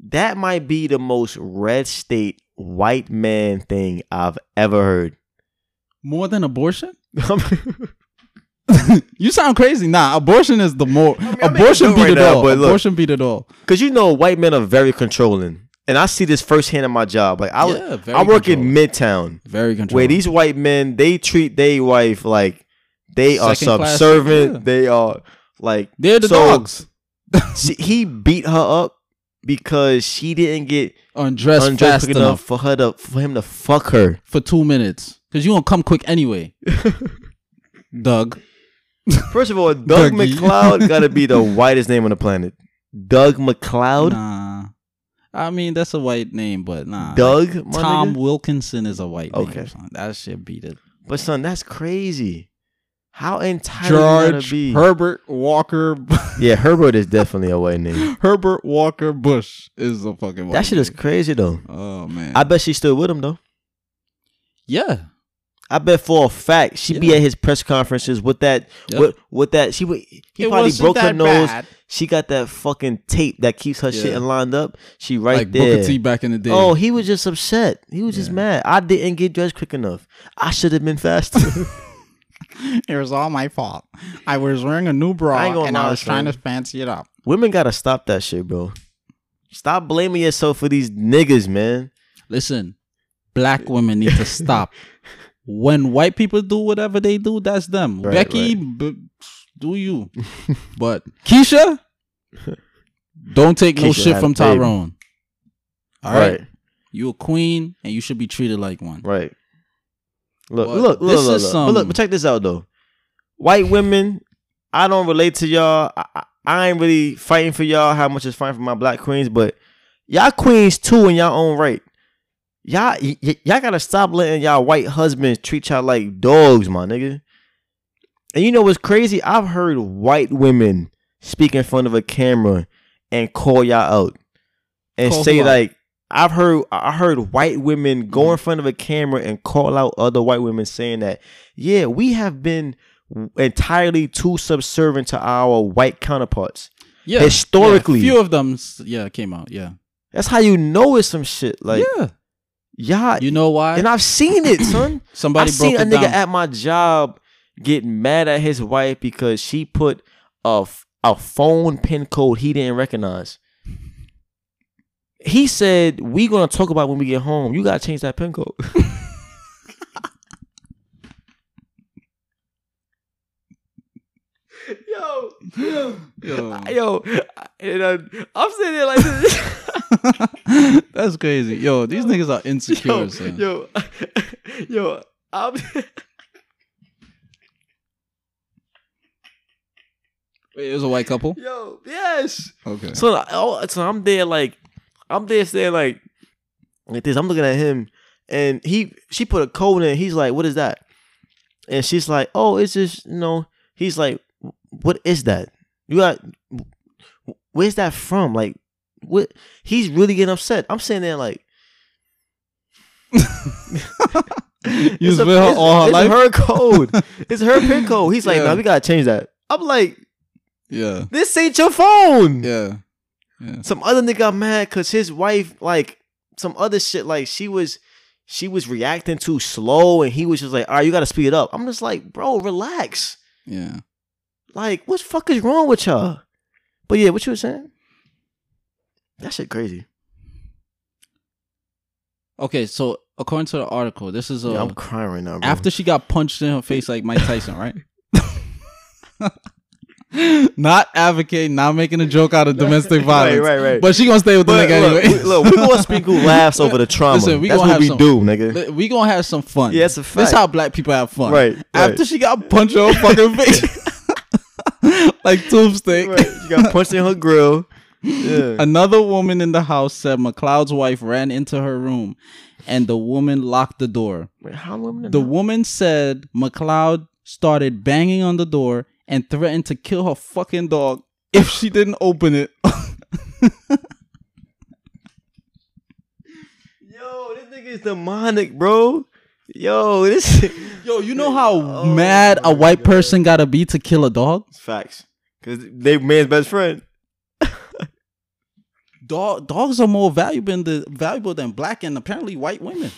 that might be the most red state white man thing I've ever heard. More than abortion? [LAUGHS] [LAUGHS] You sound crazy. Nah, abortion is the more I'm making abortion beat right it now, all. look. Abortion beat it all. Cause you know white men are very controlling. And I see this firsthand in my job. Like I, Yeah, I work controlling. in Midtown. Very controlled. where these white men they treat their wife like they are Second class, subservient. yeah. They are like They're the so- dogs. [LAUGHS] she, he beat her up because she didn't get Undressed undressed fast enough enough for her to for him to fuck her. for two minutes. Because you don't come quick anyway. [LAUGHS] Doug. First of all, Doug Dougie. McLeod got to be the [LAUGHS] whitest name on the planet. Doug McLeod, Nah. I mean, that's a white name, but nah. Doug, my Tom nigga? Wilkinson is a white Okay. name. son. That shit beat it. But son, that's crazy. How entitled George be? Herbert Walker. [LAUGHS] yeah, Herbert is definitely a white name. Herbert Walker Bush is a fucking white That shit is crazy though. Oh man. I bet she's still with him though. yeah. I bet for a fact she be Yeah. at his press conferences with that Yep. with with that she would he It probably broke her nose. bad. She got that fucking tape that keeps her shit Yeah. lined up. She right like there. Booker T back in the day. Oh, he was just upset. He was just mad. I didn't get dressed quick enough. I should have been faster. [LAUGHS] it was all my fault. I was wearing a new bra I and I was trying to fancy it up. Women gotta stop that shit, bro. Stop blaming yourself for these niggas, man. Listen, black women need to [LAUGHS] stop. When white people do whatever they do, that's them. Right, Becky, B- do you? [LAUGHS] but Keisha, don't take no shit from. Tyrone. All right. right, you a queen and you should be treated like one. right. Look, But look, look, this look, is look. But look, but check this out though. White women, I don't relate to y'all. I, I, I ain't really fighting for y'all how much is fighting for my black queens, but y'all queens too in y'all own right. Y'all, y- y- y'all gotta stop letting y'all white husbands treat y'all like dogs, my nigga. And you know what's crazy? I've heard white women speak in front of a camera and call y'all out and Call say like I've heard I heard white women go Mm-hmm. in front of a camera and call out other white women saying that yeah we have been entirely too subservient to our white counterparts. Yeah, Historically. yeah, a few of them, yeah, came out. Yeah, That's how you know it's some shit like yeah. Y'all. You know why? and I've seen it, [COUGHS] son. Somebody I seen broke a it nigga down. at my job getting mad at his wife because she put a, f- a phone pin code he didn't recognize. He said, "We gonna talk about when we get home. You gotta change that pin code." [LAUGHS] yo, yo, [LAUGHS] Yo. yo, and, uh, I'm sitting there like this. [LAUGHS] That's crazy. Yo, these niggas are insecure. yo, son. yo, [LAUGHS] yo, I'm. Wait, it was a white couple. Yo, yes. Okay. So, I- oh, so I'm there like, I'm there saying like, like this. I'm looking at him, and he, she put a code in. He's like, "What is that?" And she's like, "Oh, it's just you know." He's like, "What is that? You got? Where's that from? Like, what?" He's really getting upset. I'm sitting there like, [LAUGHS] you with her all her life. her code. [LAUGHS] it's her pin code. He's like, Yeah. "No, we gotta change that." I'm like, Yeah. "This ain't your phone." Yeah. Yeah. some other nigga got mad because his wife like some other shit like she was she was reacting too slow and he was just like all right you gotta speed it up i'm just like bro relax Yeah. Like what the fuck is wrong with y'all but yeah what you were saying that shit crazy Okay, so according to the article, this is a yeah, i'm uh, crying right now bro. after she got punched in her face like Mike Tyson, right? [LAUGHS] [LAUGHS] not advocating, not making a joke out of domestic violence. right right right But she gonna stay with the but nigga look, anyway. look we gonna speak who laughs over the trauma Listen, we that's gonna what have we some- do nigga we gonna have some fun. Yeah, it's a This fact. how black people have fun. Right, right. After she got punched in her fucking [LAUGHS] face. [LAUGHS] like tombstick. right she got punched in her grill yeah Another woman in the house said McLeod's wife ran into her room and the woman locked the door. Wait, how women The woman said McLeod started banging on the door and threatened to kill her fucking dog if she didn't open it. [LAUGHS] Yo, this nigga is demonic, bro. Yo, this [LAUGHS] Yo, you know how Oh mad a white God. person gotta be to kill a dog? facts. Cause they man's best friend. [LAUGHS] Dog dogs are more valuable than the valuable than black and apparently white women.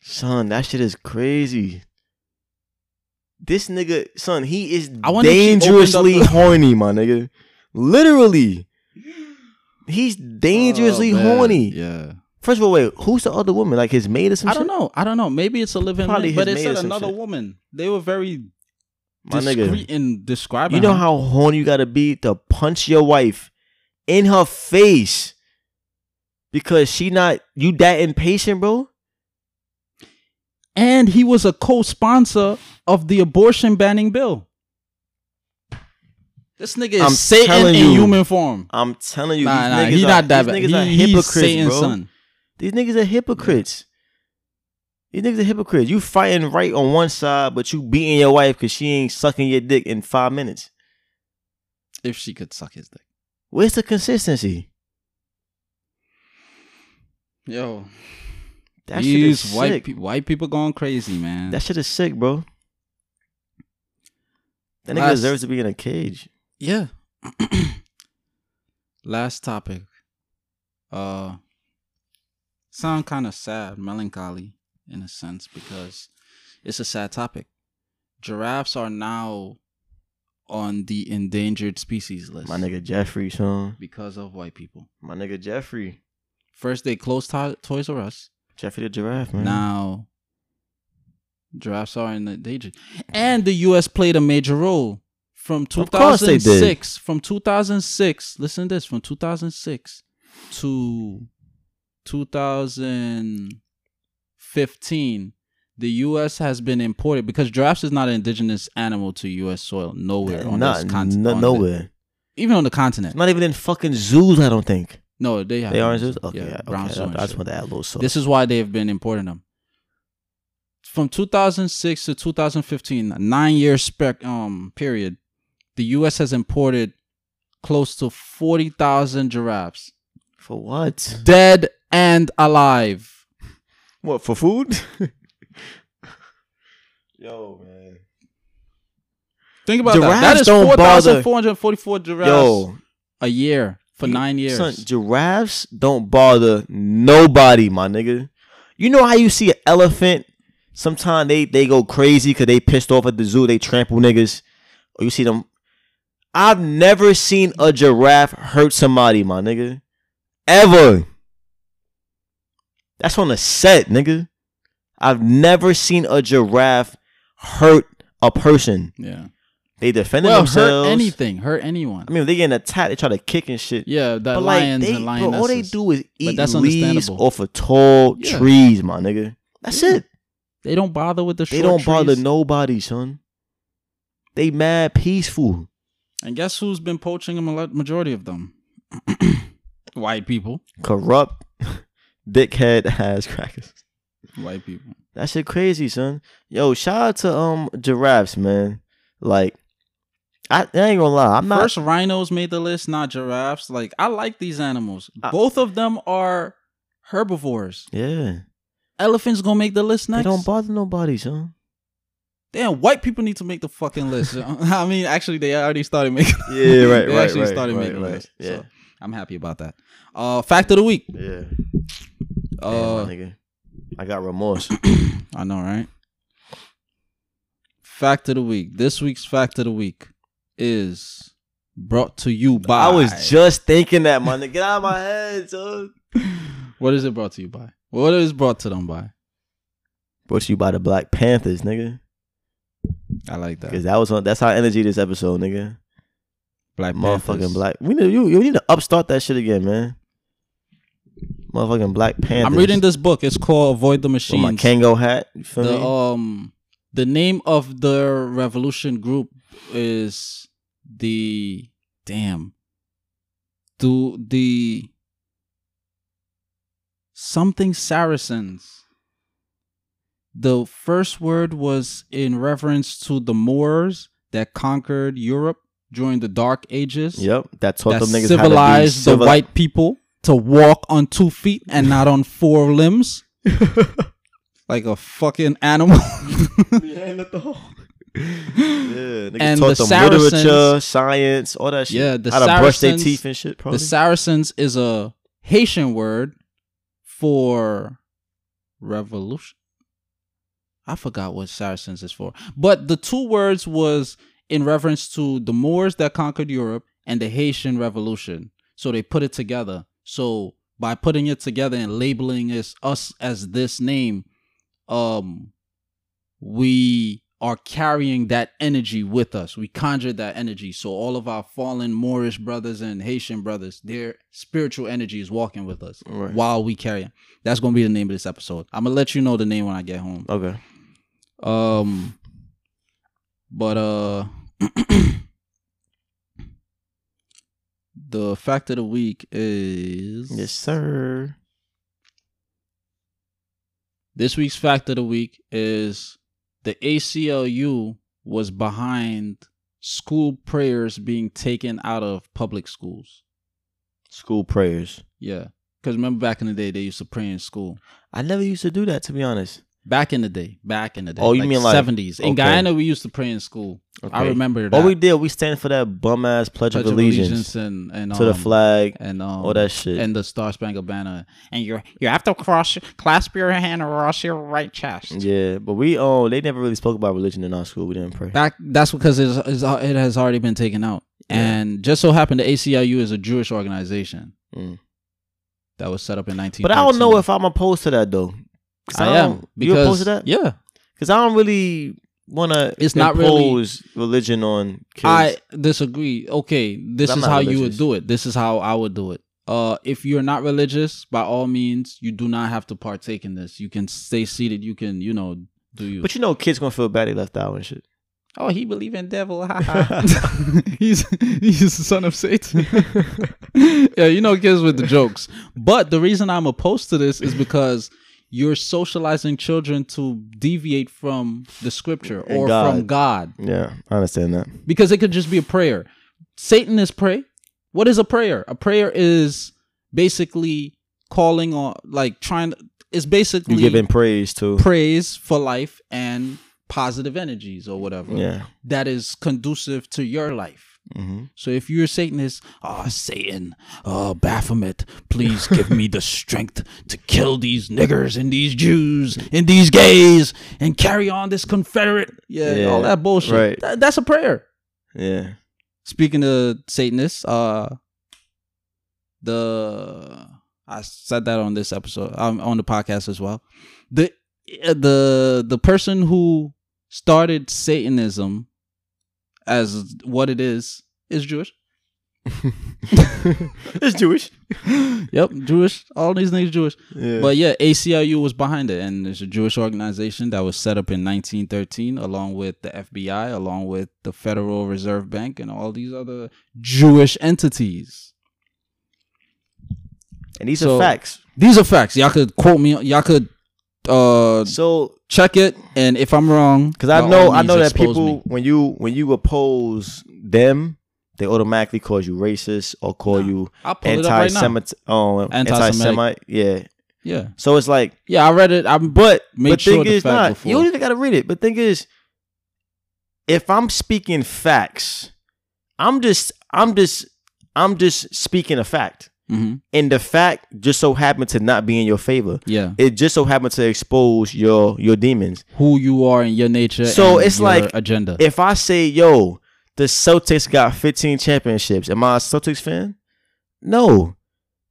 Son, that shit is crazy. This nigga, son, he is I wonder if she opened dangerously the- horny, my nigga. Literally. [GASPS] He's dangerously Oh, horny. Yeah. First of all, wait, who's the other woman? Like his maid or some I shit? don't know. I don't know. Maybe it's a living Probably man, but his it maid said some another shit. woman. They were very My nigga. discreet in describing You know her. how horny you gotta be to punch your wife in her face because she not you that impatient, bro? and he was a co-sponsor of the abortion banning bill. This nigga is I'm Satan telling in you. human form. I'm telling you, Nah, these nah, niggas he's are, not that these bad. niggas are He, he's hypocrites, Satan's bro. son. These niggas are hypocrites. These niggas are hypocrites. You fighting right on one side, but you beating your wife because she ain't sucking your dick in five minutes. If she could suck his dick. Where's the consistency? Yo, That shit is white sick. pe- white people going crazy, man. That shit is sick, bro. That nigga Last- deserves to be in a cage. Yeah. [CLEARS THROAT] Last topic. Uh sound kind of sad, melancholy in a sense because it's a sad topic. Giraffes are now on the endangered species list My nigga Geoffrey, son. because of white people. My nigga Geoffrey. First they closed to- Toys R Us. Geoffrey the giraffe, man. Now giraffes are in the endangered. And the US played a major role from Of they did. 2006 from 2006 listen to this from 2006 to 2015 the US has been imported because giraffes is not an indigenous animal to US soil nowhere on Not, this continent no, nowhere. even on the continent Not even in fucking zoos, I don't think. no they have They are in zoos? Okay, yeah, yeah, brown okay. I, just want to add a little. This is why they've been importing them. From 2006 to 2015, a nine-year spec um period, the U.S. has imported close to 40,000 giraffes, For what? dead and alive. What for food? [LAUGHS] Yo, man. Think about that. That Giraffes is don't bother- 4,444 giraffes Yo, a year for nine years. son, giraffes don't bother nobody, my nigga. You know how you see an elephant? Sometimes they they go crazy because they pissed off at the zoo. They trample niggas, or you see them. I've never seen a giraffe hurt somebody, my nigga, ever. That's on the set, nigga. I've never seen a giraffe hurt a person. yeah. They defended Well, themselves. hurt anything, hurt anyone. I mean, they getting attacked, they try to kick and shit. yeah, that but like lions they, and bro, all they do is eat that's leaves off of tall Yeah. trees, my nigga. That's Yeah. it. They don't bother with the They don't bother trees. nobody, son. They mad peaceful. And guess who's been poaching a majority of them? [CLEARS THROAT] White people. Corrupt, [LAUGHS] dickhead ass [LAUGHS] crackers. White people. That shit crazy, son. Yo, shout out to um giraffes, man. Like, I, I ain't gonna lie, I'm not. First, rhinos made the list, not giraffes. Like I like these animals. I- Both of them are herbivores. yeah, Elephants gonna make the list next. they don't bother nobody, son. Damn, white people need to make the fucking list. [LAUGHS] I mean, actually, they already started making. Yeah, right, [LAUGHS] they right, actually right, started right, making right. the list. Yeah. So I'm happy about that. Uh, fact of the week. Yeah, Uh, nigga. I got remorse. [CLEARS THROAT] I know, right? Fact of the week. This week's fact of the week is brought to you by. I was just thinking that, my nigga. Get out of my head, son. [LAUGHS] What is it brought to you by? What is brought to them by? Brought to you by the Black Panthers, nigga. I like that. Because that was on. That's our energy this episode, nigga. Black Motherfucking Panthers. black. We need you. You need to upstart that shit again, man. Motherfucking Black Panther. I'm reading this book. It's called Avoid the with Machines. my Kangol hat. You feel the me? um the name of the revolution group is the damn do the something saracens the first word was in reference to the moors that conquered europe during the dark ages yep. That taught that them niggas civilized how to the white people to walk on two feet and not on four limbs [LAUGHS] like a fucking animal [LAUGHS] [LAUGHS] Yeah, niggas And taught the them literature, science, all that shit. Yeah, the how to brush their teeth and shit. Probably. The Saracens is a Haitian word for revolution. I forgot what Saracens is for. But the two words was in reference to the Moors that conquered Europe and the Haitian Revolution. So they put it together. So by putting it together and labeling us, us as this name, um we are carrying that energy with us. We conjured that energy. So all of our fallen Moorish brothers and Haitian brothers, their spiritual energy is walking with us Right. while we carry it. That's gonna be the name of this episode. I'm gonna let you know the name when I get home. okay. Um, but uh, [CLEARS THROAT] the fact of the week is Yes, sir. This week's fact of the week is the ACLU was behind school prayers being taken out of public schools. School prayers. Yeah. Because remember back in the day, they used to pray in school. I never used to do that, to be honest. Back in the day. Back in the day. Oh, you mean like- 70s. In okay. Guyana, we used to pray in school. I remember that. What we did, we stand for that bum ass pledge, Pledge of allegiance, and, and to the um, flag, and um, all that shit. and the Star Spangled Banner. And you you have to cross clasp your hand across your right chest. yeah, but we oh they never really spoke about religion in our school. We didn't pray. Back that's because it's, it's, it has already been taken out. Yeah. And just so happened the ACLU is a Jewish organization Mm. that was set up in 19. But I don't know if I'm opposed to that though. 'Cause I don't- am you opposed to that? Yeah, Because I don't really want to It's not really- impose religion on kids. I disagree. Okay, this is not how you would do it. This is how I would do it. Uh, if you're not religious, by all means, you do not have to partake in this. You can stay seated. You can, you know, do you. but you know, kids gonna feel bad they left out and shit. oh, he believe in devil. ha, ha. [LAUGHS] he's he's the son of Satan. [LAUGHS] yeah, you know, kids with the jokes. But the reason I'm opposed to this is because you're socializing children to deviate from the scripture or God. from God Yeah, I understand that. because it could just be a prayer. Satan is pray. What is a prayer? A prayer is basically calling on, like trying. It's basically You giving praise to. praise for life and positive energies or whatever Yeah. that is conducive to your life. Hmm So if you're a Satanist, oh Satan, oh Baphomet, please give me the strength to kill these niggers and these Jews and these gays and carry on this Confederate, yeah, Yeah, all that bullshit. right. That- that's a prayer. Yeah. Speaking of Satanists, uh, the I said that on this episode, um, on the podcast as well. The uh, the the person who started Satanism as what it is is Jewish. [LAUGHS] it's Jewish. Yep, Jewish. All these niggas Jewish. Yeah. But yeah, ACLU was behind it, and it's a Jewish organization that was set up in 1913, along with the FBI, along with the Federal Reserve Bank, and all these other Jewish entities. and these so- are facts. These are facts. Y'all could quote me. Y'all could uh So, check it, and if I'm wrong, because I know, I know that people me. when you when you oppose them, they automatically call you racist or call Nah, you I'll pull it up right anti-Semite. Oh, anti-Semite. Yeah. Yeah, So it's like, yeah. I read it. I'm but Make but sure thing is not. before. You don't even gotta read it. But thing is, if I'm speaking facts, I'm just I'm just I'm just speaking a fact. Hmm And the fact just so happened to not be in your favor. yeah. It just so happened to expose your your demons. Who you are and your nature. So it's like- agenda. If I say, yo, the Celtics got 15 championships, am I a Celtics fan? No.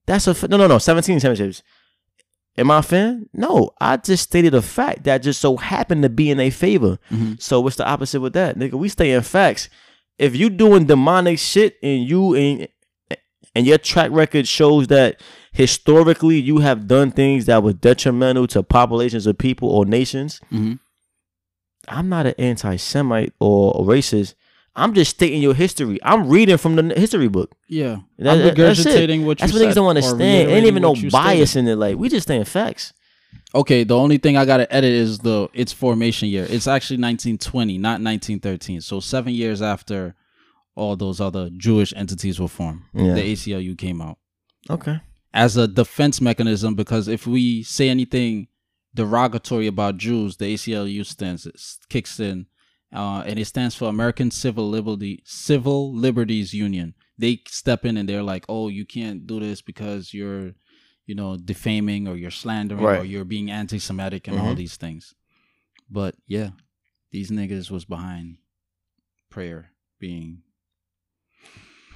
That's a f- no no no 17 championships. Am I a fan? No. I just stated a fact that just so happened to be in a favor. Mhm. So what's the opposite with that? Nigga, we stay in facts. If you doing demonic shit and you and and your track record shows that historically you have done things that were detrimental to populations of people or nations, Mhm. I'm not an anti-Semite or a racist. I'm just stating your history. I'm reading from the history book. Yeah, That- I'm that- that's it. regurgitating what you That's what niggas don't understand. Ain't even no bias stated. in it. Like we just saying facts. Okay, the only thing I gotta edit is the its formation year. It's actually 1920, not 1913. So seven years after all those other Jewish entities were formed, Yeah. the ACLU came out Okay. as a defense mechanism. Because if we say anything derogatory about Jews, the ACLU stands kicks in, uh, and it stands for American Civil Liberty Civil Liberties Union. They step in and they're like, "Oh, you can't do this because you're." you know, defaming or you're slandering or you're being anti-Semitic and all Mhm. these things. But yeah, these niggas was behind prayer being.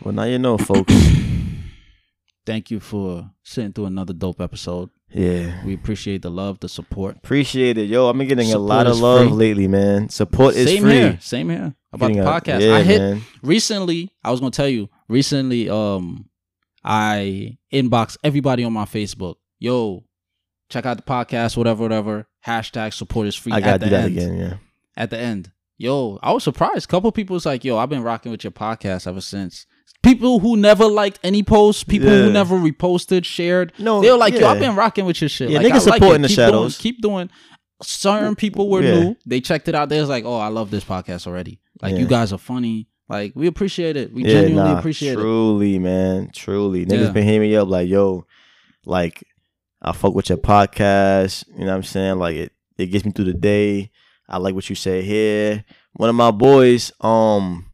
Well, now you know, folks. [COUGHS] Thank you for sitting through another dope episode. yeah. We appreciate the love, the support. Appreciate it, yo. I've been getting a lot of is love free. lately, man. Support is same free. here, same here about Getting the podcast. yeah, I hit man. recently. I was gonna tell you recently. Um, I inbox everybody on my Facebook. Yo, check out the podcast. Whatever, whatever. Hashtag support is free. I at gotta the do that end. again. Yeah. at the end. Yo, I was surprised. couple people was like, "Yo, I've been rocking with your podcast ever since." People who never liked any posts, people Yeah. who never reposted, shared, No, they were like, "Yo. I've been rocking with your shit." Yeah, like, niggas I like supporting it. the keep shadows. Doing, keep doing. Certain people were Yeah. new. They checked it out. They was like, "Oh, I love this podcast already. Like, Yeah. you guys are funny. Like, we appreciate it. We yeah, genuinely nah, appreciate it." Truly, man. Truly. Niggas Yeah. been hitting me up like, yo, like, I fuck with your podcast. You know what I'm saying? Like it it gets me through the day. I like what you say here. One of my boys, um,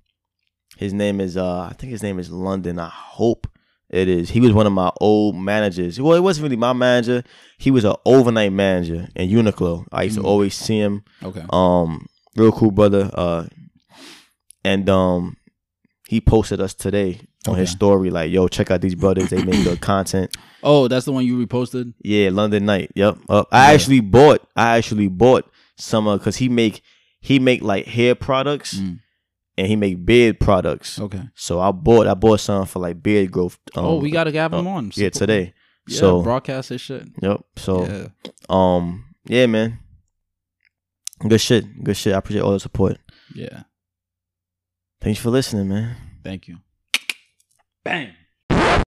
his name is uh I think his name is London. I hope it is. He was one of my old managers. Well, it wasn't really my manager. He was an overnight manager in Uniqlo. I used Mm. to always see him. Okay. Um, real cool brother. Uh, and um, he posted us today on his story like, "Yo, check out these brothers. They make good [CLEARS THROAT] content." Oh, that's the one you reposted. Yeah, London Night. Yep. Uh, I Yeah. actually bought. I actually bought some of because he make he make like hair products Mm. And he make beard products. Okay. So I bought I bought some for like beard growth. Um, oh, we gotta have uh, him on. yeah today. Yeah, so broadcast his shit. yep. So yeah. um yeah man. Good shit. Good shit. I appreciate all the support. Yeah. Thanks for listening, man. Thank you. Bang.